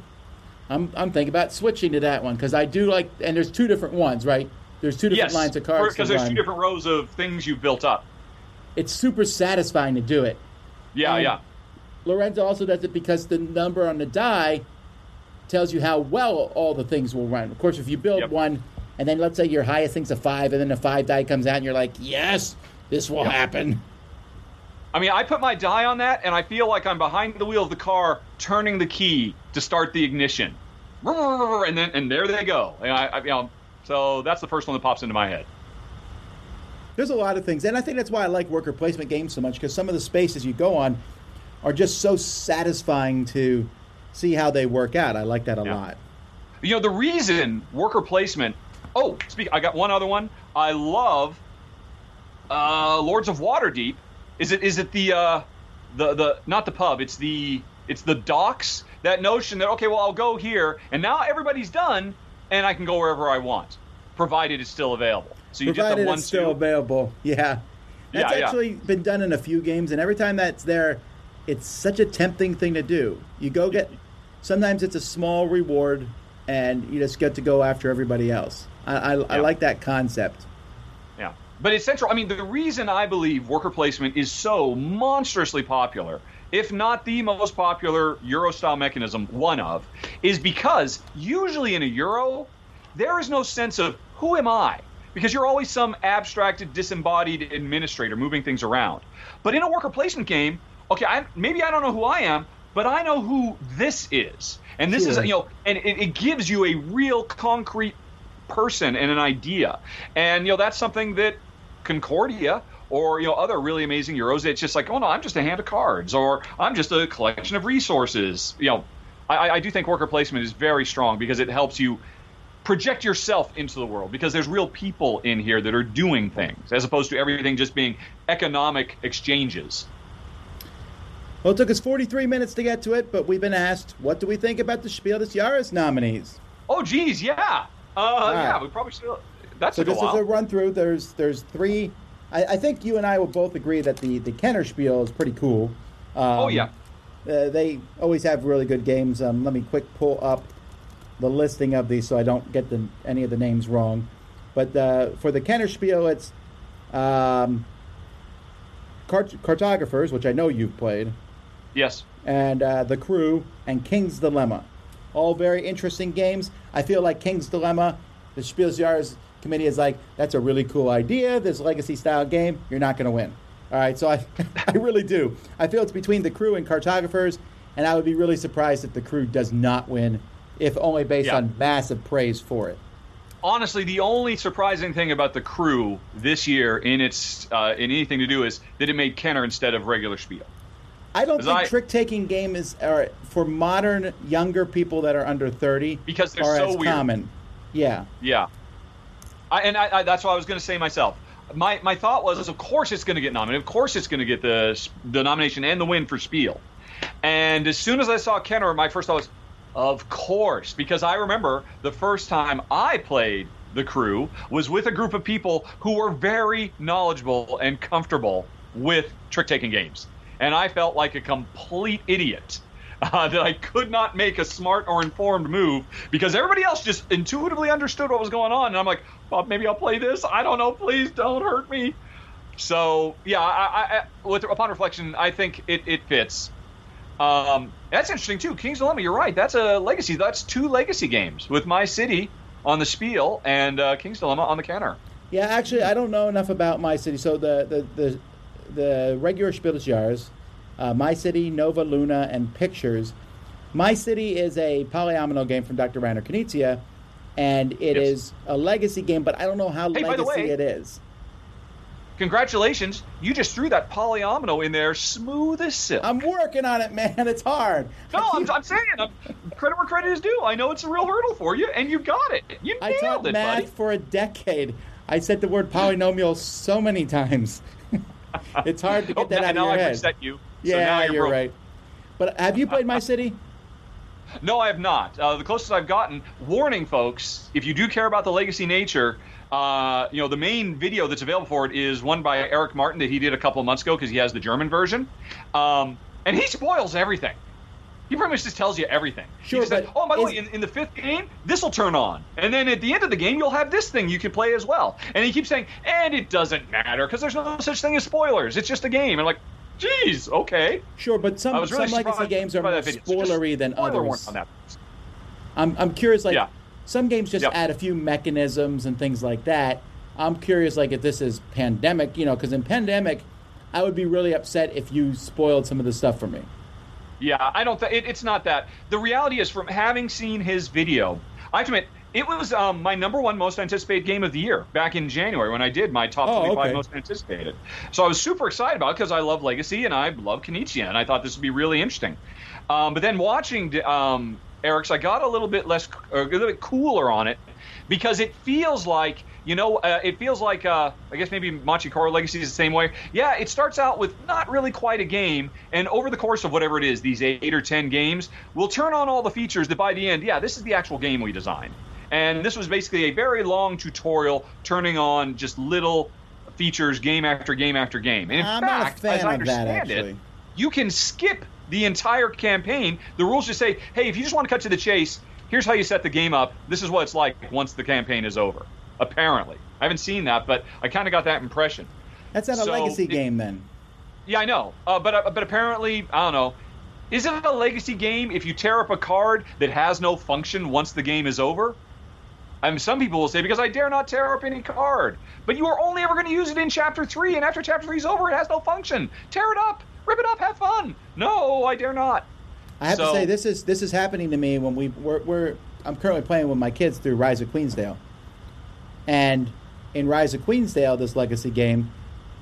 I'm I'm thinking about switching to that one because I do like, and there's two different ones, right? There's two different yes, lines of cards. because there's two different rows of things you've built up. It's super satisfying to do it. Yeah, Um, yeah, Lorenzo also does it because the number on the die tells you how well all the things will run. Of course, if you build Yep. one, and then let's say your highest thing's a five, and then the five die comes out, and you're like, yes, this will Yep. happen. I mean, I put my die on that, and I feel like I'm behind the wheel of the car, turning the key to start the ignition, and then and there they go. And I, I, you know, so that's the first one that pops into my head. There's a lot of things, and I think that's why I like worker placement games so much because some of the spaces you go on are just so satisfying to see how they work out. I like that a Yeah. lot. You know, the reason worker placement. Oh, speak. I got one other one. I love uh, Lords of Waterdeep. Is it is it the uh, the the not the pub? It's the it's the docks. That notion that okay, well I'll go here, and now everybody's done, and I can go wherever I want, provided it's still available. So you Provided just have one it's still two. available. Yeah. That's Yeah, yeah. actually been done in a few games, and every time that's there, it's such a tempting thing to do. You go get, sometimes it's a small reward, and you just get to go after everybody else. I, I, I like that concept. Yeah. But it's central. I mean, the reason I believe worker placement is so monstrously popular, if not the most popular Euro style mechanism, one of, is because usually in a Euro, there is no sense of who am I? Because you're always some abstracted, disembodied administrator moving things around. But in a worker placement game, okay, I, maybe I don't know who I am, but I know who this is. And this is, you know, and it, it gives you a real concrete person and an idea. And you know that's something that Concordia or you know other really amazing Euros. It's just like, oh no, I'm just a hand of cards, or I'm just a collection of resources. You know, I, I do think worker placement is very strong because it helps you project yourself into the world because there's real people in here that are doing things as opposed to everything just being economic exchanges. Well, it took us 43 minutes to get to it, but we've been asked, what do we think about the Spiel des Jahres nominees? Oh, geez, yeah, uh, yeah, right. we probably should. That's So a just as a run through, there's there's three. I, I think you and I will both agree that the the Kenner Spiel is pretty cool. Um, oh yeah. Uh, they always have really good games. Um, let me quick pull up the listing of these so I don't get the, any of the names wrong. But uh, for the Kenner Spiel, it's um, cart- Cartographers, which I know you've played, Yes. and uh, The Crew, and King's Dilemma. All very interesting games. I feel like King's Dilemma, the Spiel committee is like, that's a really cool idea. This legacy style game, you're not going to win. All right, so I, I really do. I feel it's between the crew and cartographers, and I would be really surprised if the crew does not win, if only based Yeah. on massive praise for it. honestly, the only surprising thing about the crew this year in its uh, in anything to do is that it made Kenner instead of regular Spiel. I don't think I- trick taking game is are for modern younger people that are under thirty Because they're so weird. common. Yeah. Yeah, I, and I, I, that's what I was going to say myself. My my thought was, of course it's going to get nominated. Of course it's going to get the the nomination and the win for Spiel. And as soon as I saw Kenner, my first thought was, of course, because I remember the first time I played the crew was with a group of people who were very knowledgeable and comfortable with trick taking games, and I felt like a complete idiot uh, that I could not make a smart or informed move because everybody else just intuitively understood what was going on. And I'm like, well, maybe I'll play this. I don't know. Please don't hurt me. So yeah, I, I, with upon reflection, I think it, it fits. Um, that's interesting too. King's Dilemma. You're right. That's a legacy. That's two legacy games with My City on the Spiel and uh, King's Dilemma on the Kenner. Yeah, actually, I don't know enough about My City. So the the the, the regular Spiel des uh, My City, Nova Luna, and Pictures. My City is a polyomino game from Dr. Rainer Knizia, and it Yes. is a legacy game, but I don't know how Hey, by the legacy way- it is. Congratulations, you just threw that polyomino in there smooth as silk. I'm working on it, man. It's hard. no, I'm, I'm saying, I'm, credit where credit is due. I know it's a real hurdle for you, and you got it. You nailed I taught it, math buddy. for a decade. I said the word polynomial so many times. it's hard to Oh, get that now, out of your I've head. upset you. so yeah, now you're, you're, broke. right. But have you played My City? No, I have not. Uh, the closest I've gotten, warning folks, if you do care about the legacy nature, uh, you know, the main video that's available for it is one by Eric Martin that he did a couple of months ago because he has the German version. Um, and he spoils everything. He pretty much just tells you everything. Sure, he just said, oh, by the way, in, in the fifth game, this will turn on. And then at the end of the game, you'll have this thing you can play as well. And he keeps saying, and it doesn't matter because there's no such thing as spoilers. It's just a game. And I'm like, geez, okay. Sure, but some, really some legacy games are more video. So spoilery than spoiler others. on that. I'm, I'm curious, like, Yeah. some games just Yep. add a few mechanisms and things like that. I'm curious, like, if this is pandemic, you know, because in pandemic, I would be really upset if you spoiled some of the stuff for me. Yeah, I don't. think it, it's not that. The reality is, from having seen his video, I have to admit it was um, my number one most anticipated game of the year back in January when I did my top Oh, 25 okay. most anticipated. So I was super excited about it because I love Legacy and I love Knizia, and I thought this would be really interesting. Um, but then watching um, Eric's, I got a little bit less, a little bit cooler on it because it feels like you know uh, it feels like uh, I guess maybe Machi Koro Legacy is the same way. Yeah, it starts out with not really quite a game, and over the course of whatever it is, these eight or ten games, we'll turn on all the features that by the end, yeah, this is the actual game we designed. And this was basically a very long tutorial turning on just little features game after game after game. And in I'm not a fact, fan as I of that, it, you can skip the entire campaign. The rules just say, hey, if you just want to cut to the chase, here's how you set the game up. This is what it's like once the campaign is over. Apparently, I haven't seen that, but I kind of got that impression. That's not a legacy it- game, then. Yeah, I know, uh, but uh, but apparently, I don't know. Is it a legacy game if you tear up a card that has no function once the game is over? I mean, some people will say because I dare not tear up any card, but you are only ever going to use it in chapter three, and after chapter three is over, it has no function. Tear it up, rip it up, have fun. No, I dare not. I have to say this is this is happening to me when we we're, we're I'm currently playing with my kids through Rise of Queensdale, and in Rise of Queensdale, this legacy game,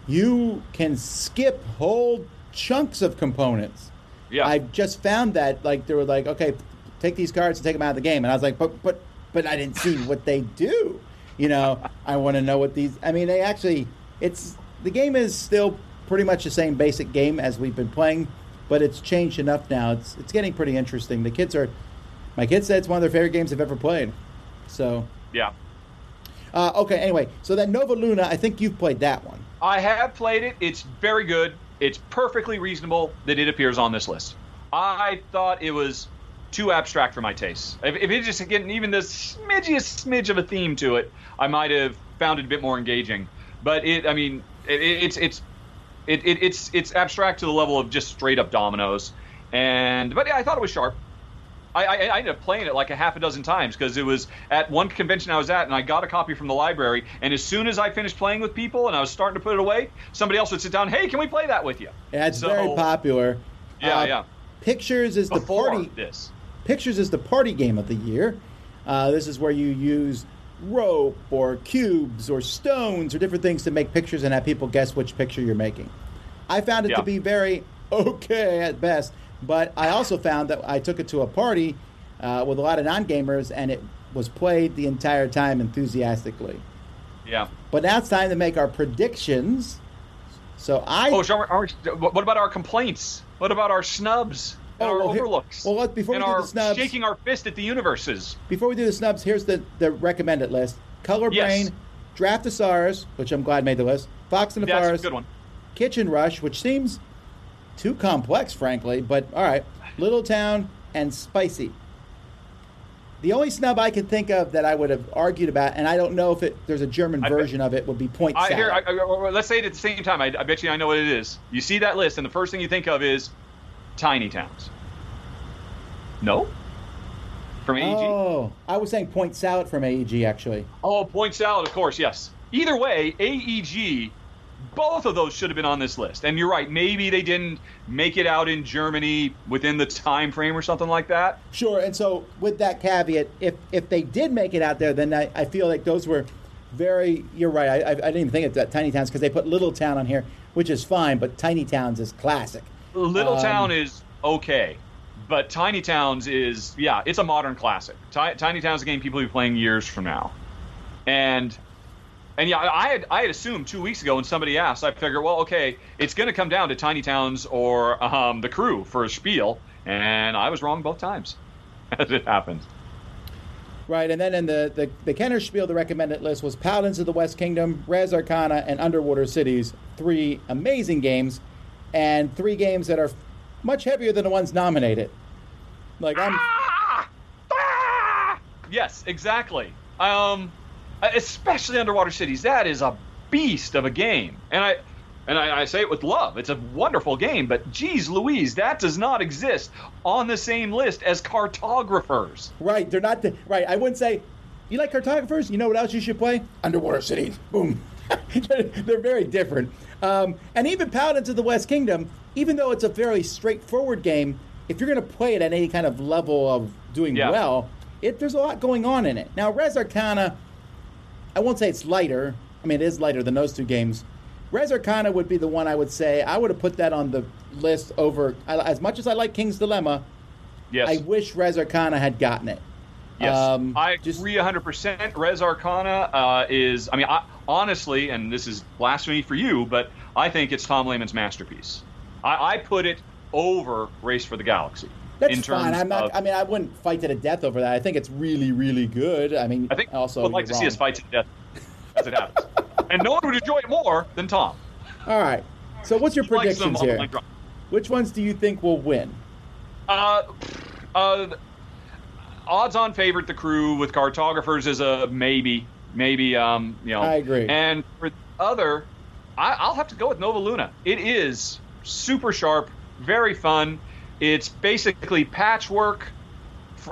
you can skip whole chunks of components. Yeah. I just found that like they were like, okay, take these cards and take them out of the game, and I was like, but but but I didn't see what they do. You know, I want to know what these. I mean, they actually, it's the game is still pretty much the same basic game as we've been playing, but it's changed enough now. It's it's getting pretty interesting. The kids are, my kids said it's one of their favorite games they've ever played. So, Yeah. uh, okay. Anyway, so that Nova Luna, I think you've played that one. I have played it. It's very good. It's perfectly reasonable that it appears on this list. I thought it was too abstract for my taste. If, if it just getting even the smidgiest smidge of a theme to it, I might have found it a bit more engaging. But it, I mean, it, it, it's it's it, it, it's it's abstract to the level of just straight up dominoes. And but yeah, I thought it was sharp. I, I, I ended up playing it like a half a dozen times because it was at one convention I was at, and I got a copy from the library. And as soon as I finished playing with people and I was starting to put it away, somebody else would sit down. Hey, can we play that with you? Yeah, it's So- very popular. Yeah, Uh, yeah. Pictures is the Before party. this, Pictures is the party game of the year. Uh, this is where you use rope or cubes or stones or different things to make pictures and have people guess which picture you're making. I found it Yeah. to be very okay at best. But I also found that I took it to a party uh, with a lot of non-gamers, and it was played the entire time enthusiastically. Yeah. But now it's time to make our predictions. So I. Oh, so what about our complaints? What about our snubs and Oh, our well, here- overlooks? well, before and we do the snubs- shaking our fist at the universes. Before we do the snubs, here's the, the recommended list: Color Yes. Brain, Draft the Stars, which I'm glad made the list. Fox in the That's a Forest, good one. Kitchen Rush, which seems too complex, frankly, but all right. Little Town and Spicy. The only snub I can think of that I would have argued about, and I don't know if it there's a German I bet- version of it, would be Point I, Salad. here, I, let's say it at the same time. I, I bet you I know what it is. You see that list, and the first thing you think of is tiny towns. No? From AEG? oh, I was saying Point Salad from AEG actually. Oh, point salad, of course, yes. Either way, AEG, both of those should have been on this list. And you're right, maybe they didn't make it out in Germany within the time frame or something like that. Sure, and so with that caveat, if if they did make it out there, then I, I feel like those were very. You're right. I, I, didn't even think of that tiny towns because they put Little Town on here, which is fine, but Tiny Towns is classic. Little Um, Town is okay, but Tiny Towns is yeah, it's a modern classic. Ti- Tiny Towns is a game people will be playing years from now, and and yeah, I had I had assumed two weeks ago when somebody asked, I figured, well, okay, it's going to come down to Tiny Towns or um, the Crew for a spiel, and I was wrong both times, as it happened. Right, and then in the the, the Kenner Spiel, the recommended list was Paladins of the West Kingdom, Res Arcana, and Underwater Cities. Three amazing games, and three games that are much heavier than the ones nominated. Like I'm. Ah! Ah! Yes, exactly. Um, especially Underwater Cities. That is a beast of a game, and I and I, I say it with love. It's a wonderful game, but geez, Louise, that does not exist on the same list as cartographers. Right, they're not the, right. I wouldn't say you like cartographers. You know what else you should play? Underwater Cities. Boom. they're, they're very different. Um, and even Paladins of the West Kingdom, even though it's a very straightforward game, if you're going to play it at any kind of level of doing Yeah. well, it there's a lot going on in it. Now, Res Arcana, I won't say it's lighter. I mean, it is lighter than those two games. Res Arcana would be the one I would say I would have put that on the list over. I- As much as I like King's Dilemma, Yes. I wish Res Arcana had gotten it. Yes, Um, I just- agree 100%. Res Arcana uh, is, I mean, I, honestly, and this is blasphemy for you, but I think it's Tom Lehmann's masterpiece. I, I put it over Race for the Galaxy. That's in terms fine. I'm not. of- I mean, I wouldn't fight to the death over that. I think it's really, really good. I mean, I think also would like to you're see us fight to the death as it happens. and no one would enjoy it more than Tom. All right. So, what's your He predictions here? Which ones do you think will win? Uh, uh, odds-on favorite, the crew with cartographers is a maybe, maybe. Um, you know, I agree. And for other, I, I'll have to go with Nova Luna. It is super sharp, very fun. It's basically patchwork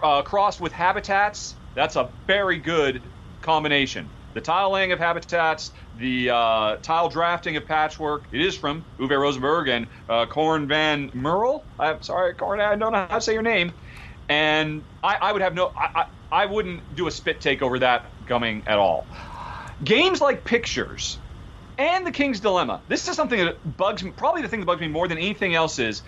uh, crossed with habitats. That's a very good combination. The tile laying of habitats, the uh, tile drafting of patchwork. It is from Uwe Rosenberg and uh, Korn van Murrel. I'm sorry, Korn, I don't know how to say your name. And I, I would have no, I, I, I wouldn't do a spit take over that coming at all. Games like Pictures and The King's Dilemma. This is something that bugs me. Probably the thing that bugs me more than anything else is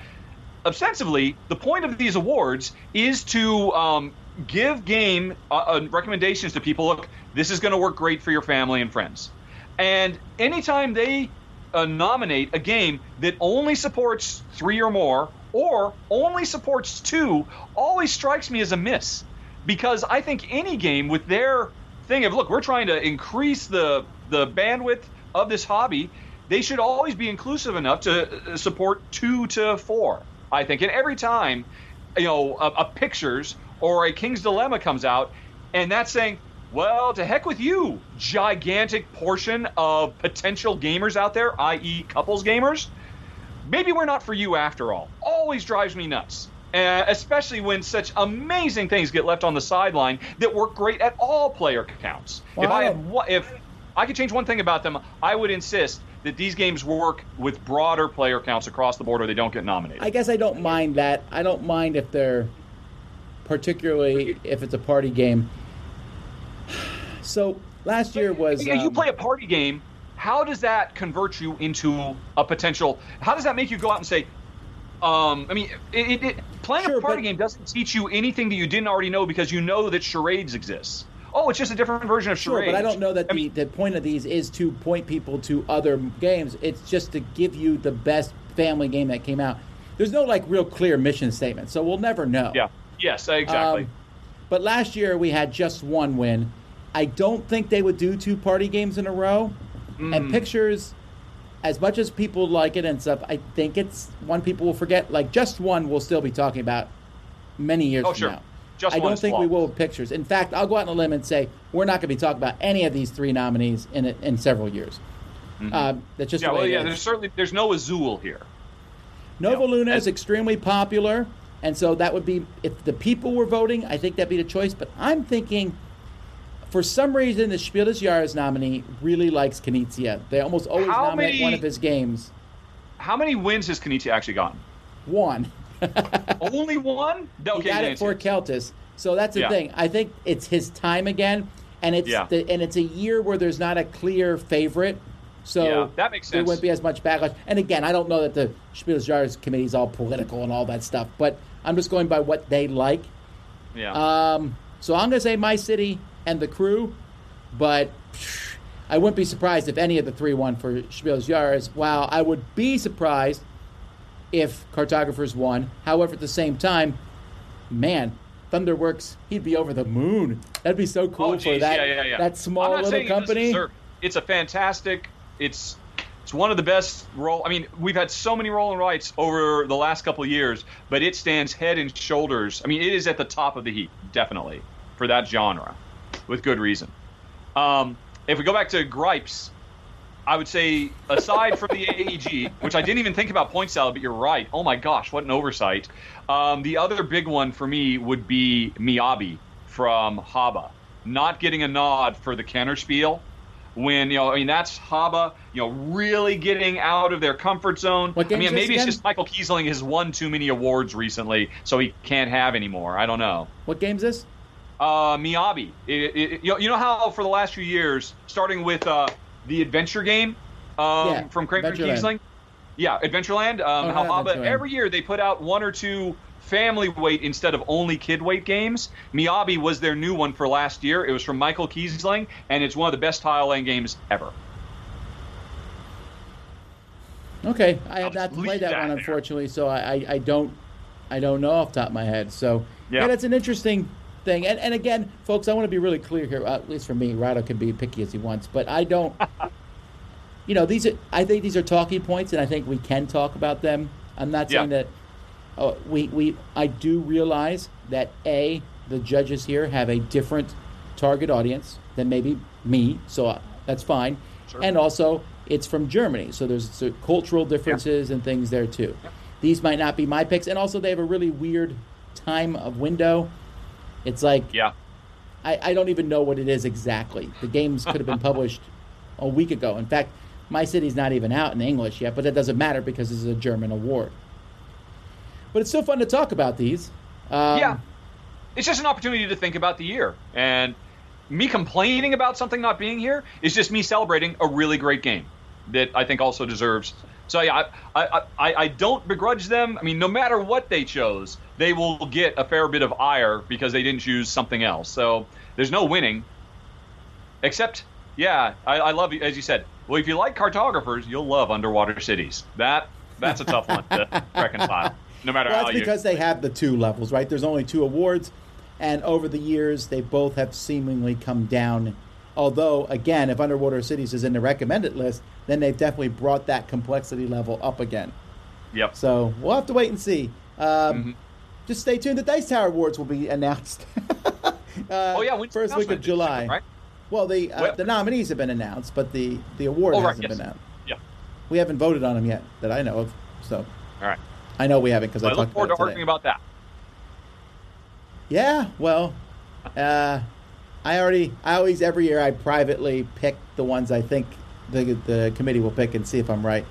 ostensibly, the point of these awards is to um, give game uh, uh, recommendations to people. Look, this is going to work great for your family and friends. And anytime they uh, nominate a game that only supports three or more, or only supports two, always strikes me as a miss. Because I think any game with their thing of look, we're trying to increase the the bandwidth of this hobby. They should always be inclusive enough to uh, support two to four. I think, and every time, you know, a, a pictures or a King's Dilemma comes out, and that's saying, well, to heck with you, gigantic portion of potential gamers out there, i.e., couples gamers. Maybe we're not for you after all. Always drives me nuts. Uh, especially when such amazing things get left on the sideline that work great at all player counts. Well, if I had, one- if I could change one thing about them, I would insist that these games work with broader player counts across the board, or they don't get nominated. I guess I don't mind that. I don't mind if they're, particularly if it's a party game. So last year was. Yeah, you um, play a party game. How does that convert you into a potential? How does that make you go out and say, Um, I mean, it, it, it, playing Sure, a party but- game doesn't teach you anything that you didn't already know because you know that charades exists. Oh, it's just a different version of Sure, charades. but I don't know that I the, the point of these is to point people to other games. It's just to give you the best family game that came out. There's no like real clear mission statement, so we'll never know. yeah. Yes, exactly. Um, but last year we had just one win. I don't think they would do two party games in a row. Mm. And pictures, as much as people like it and stuff, I think it's one people will forget. Like just one we'll still be talking about many years Oh, from sure. now. Just I don't think we will with pictures. In fact, I'll go out on a limb and say we're not going to be talking about any of these three nominees in in several years. Um, that's just Mm-hmm. yeah, well, yeah. is. There's certainly there's no Azul here. Nova Yeah. Luna is extremely popular, and so that would be if the people were voting, I think that'd be the choice. But I'm thinking, for some reason, the Spiel des Jahres nominee really likes Knizia. They almost always How nominate many- one of his games. How many wins has Knizia actually gotten? One. Only one? he Okay, got it for Keltis. So that's the Yeah. thing. I think it's his time again, and it's Yeah. the, and it's a year where there's not a clear favorite. So Yeah, that makes sense. There wouldn't be as much backlash. And again, I don't know that the Spiel des Jahres committee is all political and all that stuff, but I'm just going by what they like. Yeah. Um, so I'm going to say my city and the crew, but psh, I wouldn't be surprised if any of the three won for Spiel des Jahres. While I would be surprised if Cartographers won. However, at the same time, man, Thunderworks, he'd be over the moon. That'd be so cool oh, for that yeah, yeah, yeah. that I'm small not little saying it doesn't company. it. It's a fantastic. It's it's one of the best roll. I mean, we've had so many roll and rights over the last couple of years, but it stands head and shoulders. I mean, it is at the top of the heap, definitely for that genre, with good reason. Um, if we go back to gripes, I would say aside from the AEG, which I didn't even think about point salad, but you're right. Oh my gosh, what an oversight! Um, the other big one for me would be Miyabi from Haba, not getting a nod for the Kennerspiel. When you know, I mean, that's Haba, you know, really getting out of their comfort zone. What I mean, maybe it's just Michael Kiesling has won too many awards recently, so he can't have anymore. I don't know. What game's is this? Uh, Miyabi. It, it, you, know, you know how for the last few years, starting with uh, the adventure game um, Yeah, from Kramer. Kiesling? Yeah, Adventureland. Um, Oh, how Adventureland. every year they put out one or two family weight instead of only kid weight games. Miyabi was their new one for last year. It was from Michael Kiesling, and it's one of the best tile laying games ever. Okay, I have not played that that one there. unfortunately, so I, I, I don't I don't know off the top of my head. So yeah, Yeah. that's an interesting thing. And and again, folks, I want to be really clear here. uh, At least for me, Rahdo can be picky as he wants, but I don't. you know, these are I think these are talking points, and I think we can talk about them. I'm not saying Yeah. that. Oh, we we I do realize that a the judges here have a different target audience than maybe me, so uh, that's fine. Sure. And also, it's from Germany, so there's so cultural differences and things there too. These might not be my picks, and also they have a really weird time of window. It's like Yeah. I, I don't even know what it is exactly. The games could have been published a week ago. In fact, my city's not even out in English yet, but that doesn't matter because this is a German award. But it's still fun to talk about these. Um, yeah. It's just an opportunity to think about the year. And me complaining about something not being here is just me celebrating a really great game that I think also deserves. So yeah, I, I, I, I don't begrudge them. I mean, no matter what they chose, they will get a fair bit of ire because they didn't choose something else. So there's no winning. Except, yeah, I, I love you as you said. Well, if you like cartographers, you'll love underwater cities. That that's a tough one to reconcile. No matter Well, how that's you. because they have the two levels, right? There's only two awards, and over the years, they both have seemingly come down. Although, again, if Underwater Cities is in the recommended list, then they've definitely brought that complexity level up again. Yep. So we'll have to wait and see. Um, Mm-hmm. Just stay tuned. The Dice Tower Awards will be announced. uh, Oh yeah, first week of? July. Right? Well, the uh, Well- the nominees have been announced, but the the award Oh, right, hasn't yes. been announced. Yeah. We haven't voted on them yet, that I know of. So All right. I know we haven't because Well, I I look talked forward to arguing about that. Yeah, well, uh, I already, I always every year I privately pick the ones I think the the committee will pick and see if I'm right.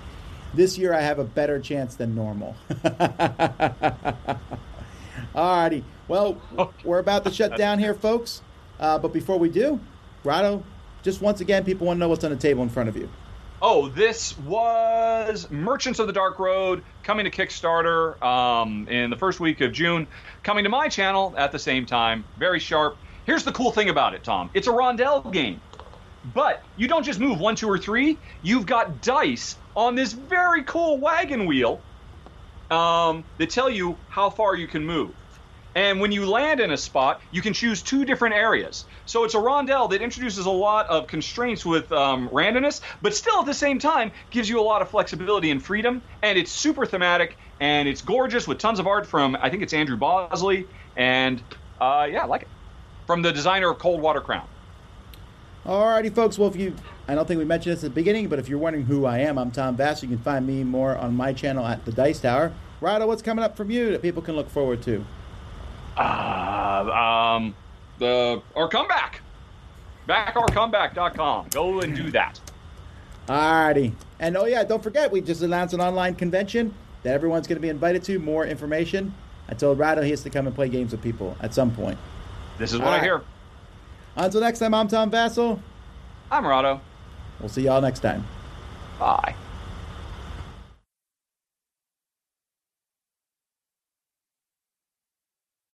This year I have a better chance than normal. Alrighty, well, we're about to shut down here, folks. Uh, but before we do, Rahdo, just once again, people want to know what's on the table in front of you. Oh, this was Merchants of the Dark Road coming to Kickstarter um, in the first week of June, coming to my channel at the same time. Very sharp. Here's the cool thing about it, Tom. It's a rondel game. But you don't just move one, two, or three. You've got dice on this very cool wagon wheel um, that tell you how far you can move. And when you land in a spot, you can choose two different areas. So it's a rondel that introduces a lot of constraints with um, randomness, but still at the same time gives you a lot of flexibility and freedom. And it's super thematic and it's gorgeous with tons of art from, I think it's Andrew Bosley. And uh, yeah, I like it. From the designer of Coldwater Crown. Alrighty, folks. Well, if you, I don't think we mentioned this at the beginning, but if you're wondering who I am, I'm Tom Vasel. You can find me more on my channel at the Dice Tower. Rahdo, what's coming up from you that people can look forward to? Uh, um, the our comeback, backourcomeback.com. Go and do that. Alrighty, and oh yeah, don't forget we just announced an online convention that everyone's going to be invited to. More information. I told Rahdo he has to come and play games with people at some point. This is what I hear. Until next time, I'm Tom Vasel. I'm Rahdo. We'll see y'all next time. Bye.